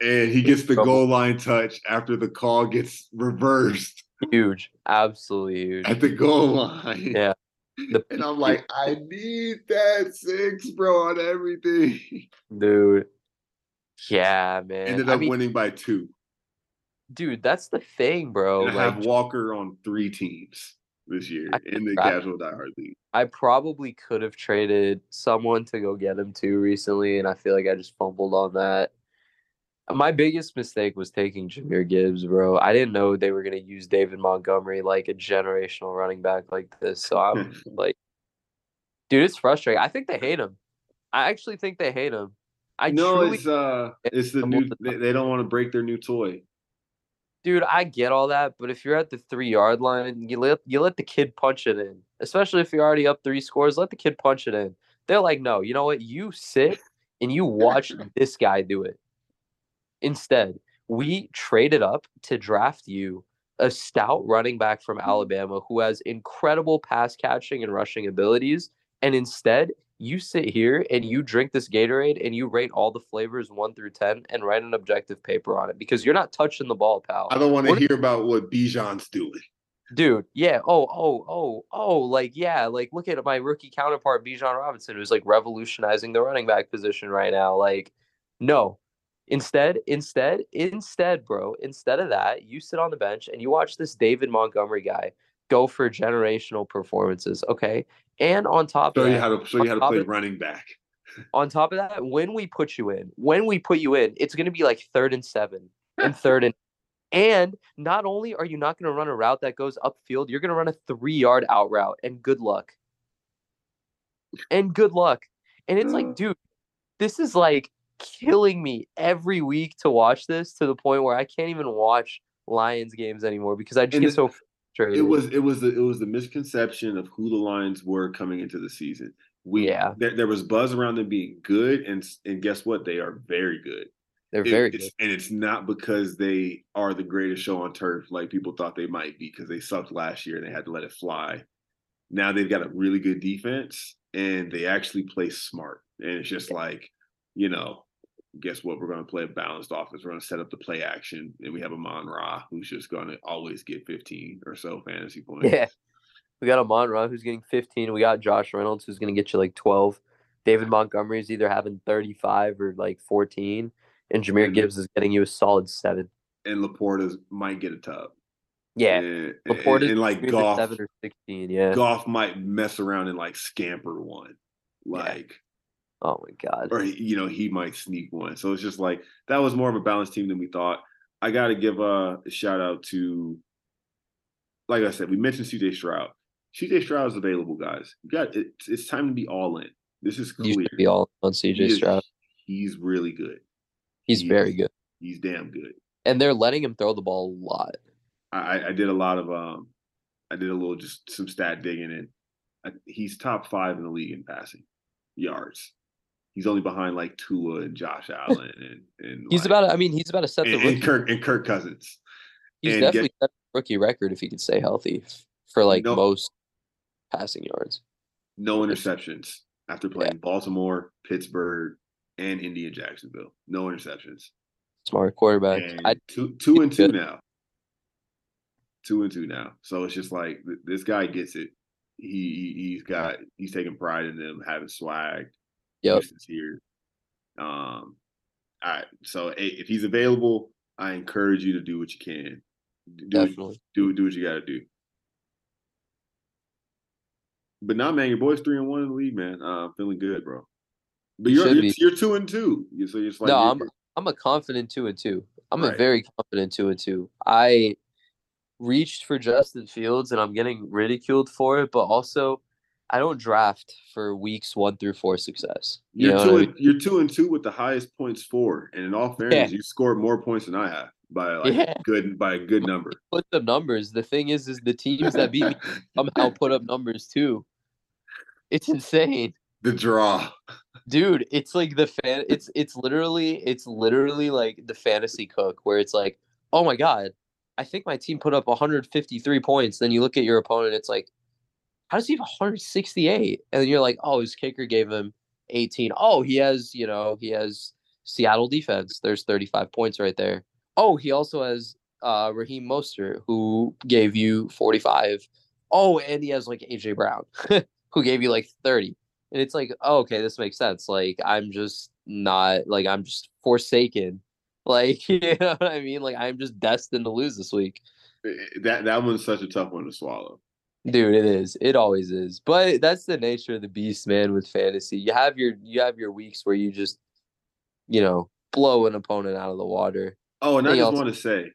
And he gets the goal line touch after the call gets reversed Huge. Absolutely huge. at the goal line. Yeah. The- and I'm like, I need that six, bro, on everything. Dude. Yeah, man. Ended I up mean, winning by two. dude, that's the thing, bro. I have Walker on three teams this year I in the forgot. casual diehard league. I probably could have traded someone to go get him too recently, and I feel like I just fumbled on that. My biggest mistake was taking Jahmyr Gibbs, bro. I didn't know they were gonna use David Montgomery like a generational running back like this. So I'm like, dude, it's frustrating. I think they hate him. I actually think they hate him. I know it's uh it's the new they, they don't want to break their new toy. dude, I get all that, but if you're at the three yard line, you let you let the kid punch it in. Especially if you're already up three scores, let the kid punch it in. They're like, no, you know what? You sit and you watch this guy do it. Instead, we traded up to draft you a stout running back from mm-hmm. Alabama who has incredible pass catching and rushing abilities. And instead, you sit here and you drink this Gatorade and you rate all the flavors one through 10 and write an objective paper on it because you're not touching the ball, pal. I don't want to hear about what Bijan's doing. Dude, yeah. Oh, oh, oh, oh, like, yeah, like look at my rookie counterpart, Bijan Robinson, who's like revolutionizing the running back position right now. Like, no. Instead, instead, instead, bro, instead of that, you sit on the bench and you watch this David Montgomery guy go for generational performances. Okay. And on top Show of you that, how to show you how to play of- running back. on top of that, when we put you in, when we put you in, it's going to be like third and seven and third and. And not only are you not going to run a route that goes upfield, you're going to run a three yard out route. And good luck. And good luck. And it's like, dude, this is like killing me every week to watch this to the point where I can't even watch Lions games anymore because I just And get it- so frustrated. It was it was the, it was the misconception of who the Lions were coming into the season. We Yeah. there, there was buzz around them being good, and and guess what? They are very good. They're It- very good. and it's not because they are the greatest show on turf like people thought they might be because they sucked last year and they had to let it fly. Now they've got a really good defense and they actually play smart. And it's just like, you know, guess what? We're going to play a balanced offense. We're going to set up the play action, and we have a Mon Ra who's just going to always get 15 or so fantasy points. Yeah. We got Amon Ra who's getting 15. We got Josh Reynolds who's going to get you like 12. David Montgomery is either having 35 or like 14. And Jahmyr And- Gibbs is getting you a solid seven. And LaPorta might get a tub. Yeah. and, LaPorta's and, and like Goff, seven or 16. Yeah. Goff might mess around and like scamper one, like. Oh my God. or he- you know he might sneak one. So it's just like that was more of a balanced team than we thought. I got to give a, shout out to, like I said, we mentioned CJ Stroud. CJ Stroud is available, guys. You got it's, it's time to be all in. This is You clear. should be all on He CJ is- Stroud. He's really good. He's he very good. He's damn good. And they're letting him throw the ball a lot. I, I- I did a lot of um, I did a little just some stat digging, and I, he's top five in the league in passing yards. He's only behind like Tua and Josh Allen and and He's like- about, to, I mean, he's about to set the and, and Kirk and Kirk Cousins. he's and get- definitely set the rookie record if he could stay healthy for like No. most passing yards. no interceptions after playing Baltimore, Pittsburgh, and Indy and Jacksonville. No interceptions. Smart quarterback. And I, two two and two good. now. Two and two now. So it's just like th- this guy gets it. He, he he's got he's taking pride in them having swag. Yep. Here. Um, all right. So if he's available, I encourage you to do what you can. Do what- definitely. do do what you got to do. But now, man, your boy's three and one in the league, man. Uh, feeling good, bro. But You you're you're, you're two and two. You- So you're just like No, I'm- I'm a confident two and two. I'm Right. a very confident two and two. I reached for Justin Fields and I'm getting ridiculed for it, but also I don't draft for weeks one through four success. You You're know two what I and you're two and two with the highest points for, and in all fairness, you scored more points than I have by like Yeah. good by a good number. put up numbers. The thing is, is the teams that beat me somehow put up numbers too. It's insane. the draw. dude it's like the fan it's it's literally it's literally like the fantasy cook where it's like oh my god i think my team put up 153 points then you look at your opponent it's like how does he have 168 and you're like oh his kicker gave him 18 oh he has you know he has seattle defense. There's 35 points right there. Oh he also has uh raheem Mostert, who gave you 45 oh and he has like aj brown who gave you like 30 and it's like oh, okay this makes sense. Like i'm just not like i'm just forsaken. Like you know what i mean? Like i'm just destined to lose this week. That that one's such a tough one to swallow. Dude it is it always is but that's the nature of the beast man with fantasy you have your you have your weeks where you just you know blow an opponent out of the water Oh, and I just else? want to say,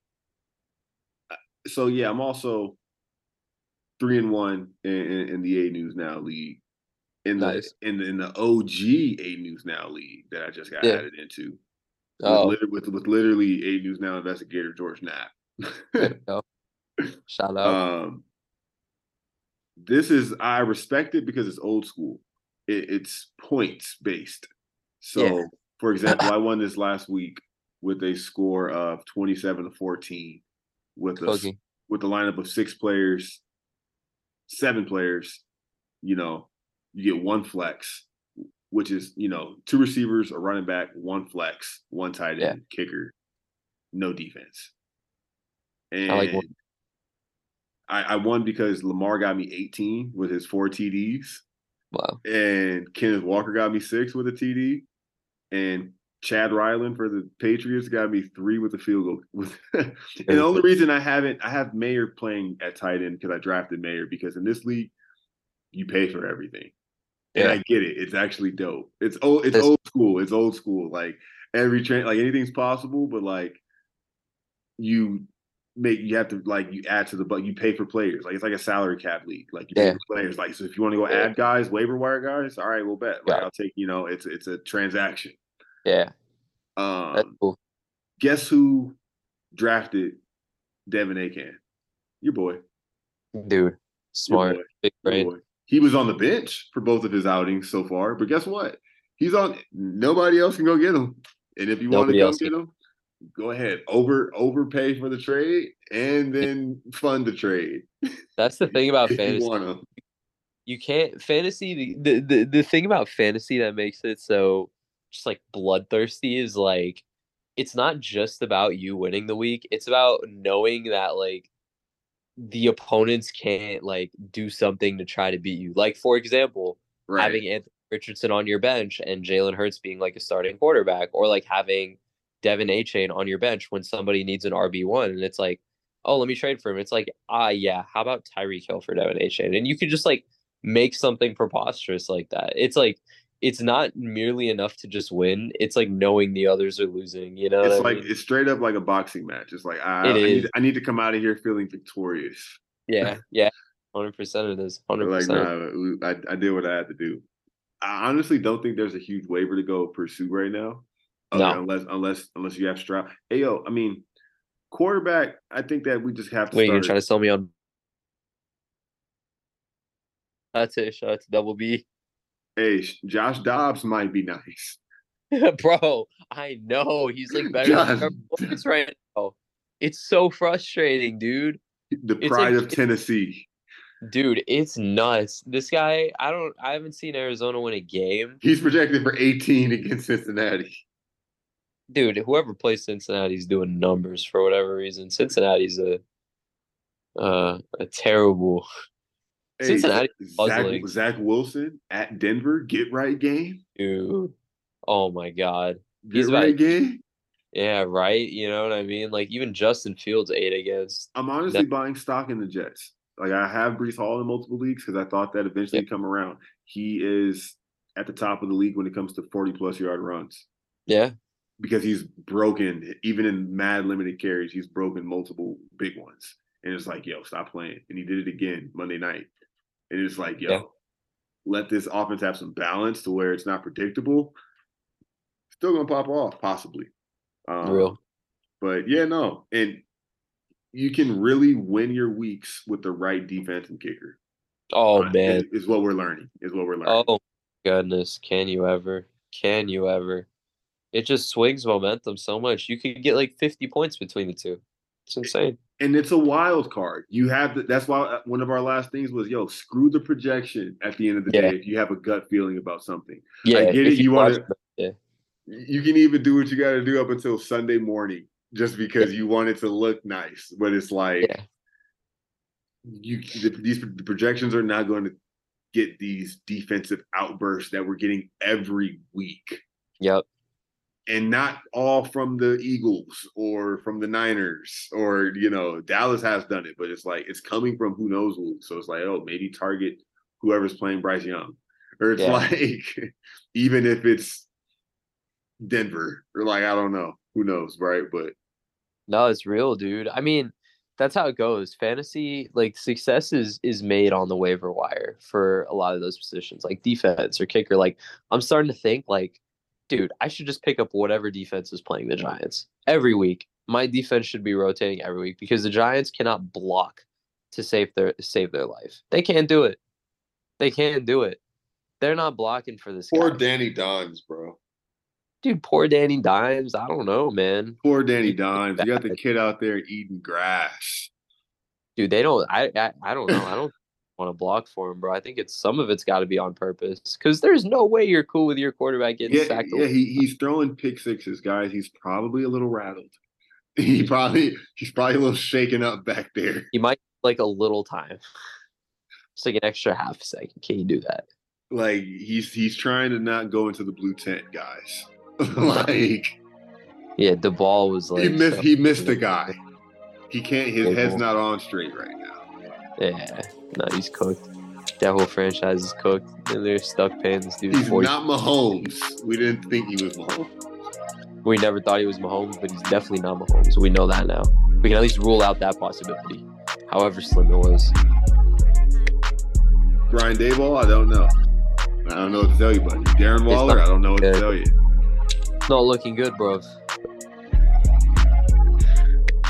uh, so yeah, I'm also three and one in, in, in the 8 News Now league. In the Nice. in the in the OG 8 News Now league that I just got Yeah. added into. oh with, with with literally 8 News Now investigator George Knapp. there you go. shout out um, this is I respect it because it's old school. It, it's points based. So, Yeah. for example, I won this last week with a score of twenty-seven to fourteen, with a Cooking. with a lineup of six players, seven players. You know, you get one flex, which is you know two receivers, a running back, one flex, one tight end, Yeah. kicker, no defense. And I like one. I, I won because Lamar got me 18 with his four TDs, wow and Kenneth Walker got me six with a TD, and Chad Ryland for the Patriots got me three with a field goal. And the only reason I haven't, I have Mayer playing at tight end because I drafted Mayer because in this league, you pay for everything, and Yeah. I get it. It's actually dope. It's old. It's This- old school. It's old school. Like every train, like anything's possible, but like you make you have to like you add to the but you pay for players. Like it's like a salary cap league. Like you pay Yeah. for players. Like so if you want to go Yeah. add guys waiver wire guys all right we'll bet. Like Yeah. I'll take you know it's it's a transaction. Yeah. That's um cool. guess who drafted De'Von Achane your boy. Dude smart. boy, big brain. boy. he was on the bench for both of his outings so far but guess what? He's on nobody else can go get him. And if you want to go get him go ahead over overpay for the trade and then fund the trade. That's the thing about if you fantasy. you can't fantasy the, the the thing about fantasy that makes it so just like bloodthirsty is like it's not just about you winning the week it's about knowing that like the opponents can't like do something to try to beat you. Like for example right. having Anthony Richardson on your bench and Jalen Hurts being like a starting quarterback, or like having De'Von Achane on your bench when somebody needs an RB one, and it's like, oh, let me trade for him. It's like, ah, yeah, how about Tyreek Hill for De'Von Achane? And you could just like make something preposterous like that. It's like it's not merely enough to just win. It's like knowing the others are losing. You know, it's like mean? it's straight up like a boxing match. It's like I, It I, need. I need to come out of here feeling victorious. yeah, yeah, hundred percent of this. hundred Like percent. nah, I, I did what I had to do. I honestly don't think there's a huge waiver to go pursue right now. No. Unless unless unless you have Stroud. Hey yo, I mean, quarterback. I think that we just have to Wait, you're trying to sell me on? That's it. Shout out to Double B. hey, Josh Dobbs might be nice. Bro, I know he's like better Josh than right now. It's so frustrating, dude. The pride like- of Tennessee. Dude, it's nuts. This guy, I don't I haven't seen Arizona win a game. He's projected for 18 against Cincinnati. Dude, whoever plays Cincinnati's doing numbers for whatever reason. Cincinnati's a uh a terrible Hey, Cincinnati Zach. Zach Wilson at Denver, get right game. dude. Oh my god. Get He's right about- game. Yeah, right. You know what I mean? Like even Justin Fields ate against I'm honestly buying stock in the Jets. Like I have Breece Hall in multiple leagues because I thought that eventually Yeah. come around. He is at the top of the league when it comes to 40 plus yard runs. Yeah. Because he's broken even in mad limited carries. He's broken multiple big ones, and it's like, yo, stop playing. And he did it again Monday night, and it's like, yo, Yeah. let this offense have some balance to where it's not predictable. Still gonna pop off, possibly. Um, Real. but yeah, no, and you can really win your weeks with the right defense and kicker. Oh Uh, man. is, is what we're learning. Is what we're learning. Oh goodness, can you ever? Can you ever? It just swings momentum so much. You could get like 50 points between the two. It's insane. and it's a wild card. You have to, that's why uh, one of our last things was, yo, screw the projection at the end of the Yeah. day if you have a gut feeling about something. Yeah, get it, you watch wanna- them- You can even do what you got to do up until Sunday morning just because you want it to look nice. But it's like Yeah. you the, these the projections are not going to get these defensive outbursts that we're getting every week. Yep. And not all from the Eagles or from the Niners or you know Dallas has done it, but it's like it's coming from who knows who. So it's like oh maybe target whoever's playing Bryce Young, or it's Yeah. like even if it's Denver or like I don't know who knows right, but No, it's real, dude. I mean, that's how it goes. Fantasy, like success is is made on the waiver wire for a lot of those positions, like defense or kicker. Like I'm starting to think, like, dude, I should just pick up whatever defense is playing the Giants every week. My defense should be rotating every week because the Giants cannot block to save their save their life. They can't do it. They can't do it. They're not blocking for this poor guy. Danny Dimes, bro. dude. Poor Danny Dimes. I don't know, man. Poor Danny Dimes. You got the kid out there eating grass. dude they don't i i, I don't know i don't want to block for him bro i think it's some of it's got to be on purpose because there's no way you're cool with your quarterback getting Yeah, sacked yeah, he, he's throwing pick sixes, guys. He's probably a little rattled. He probably he's probably a little shaken up back there. he might like a little time just like an extra half a second can you do that Like he's he's trying to not go into the blue tent, guys. like yeah the ball was like he missed so- he missed the guy. He can't his head's not on straight right now. Yeah no he's cooked that whole franchise is cooked and they're stuck paying this dude He's 40 not Mahomes. We didn't think he was Mahomes. we never thought he was Mahomes, but he's definitely not Mahomes. We know that now. We can at least rule out that possibility, however slim it was. Brian Daboll, I don't know. I don't know what to tell you, buddy. Darren Waller, I don't know what to tell you. Not looking good, bro.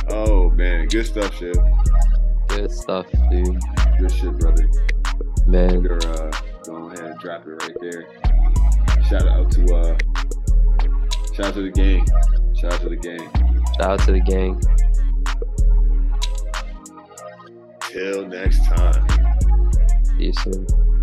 Oh man, good stuff, shit. Good stuff, dude. Good shit, brother. Man, You're uh go ahead and drop it right there. Shout out to uh shout out to the gang. Shout out to the gang. shout out to the gang. Till next time. See you soon.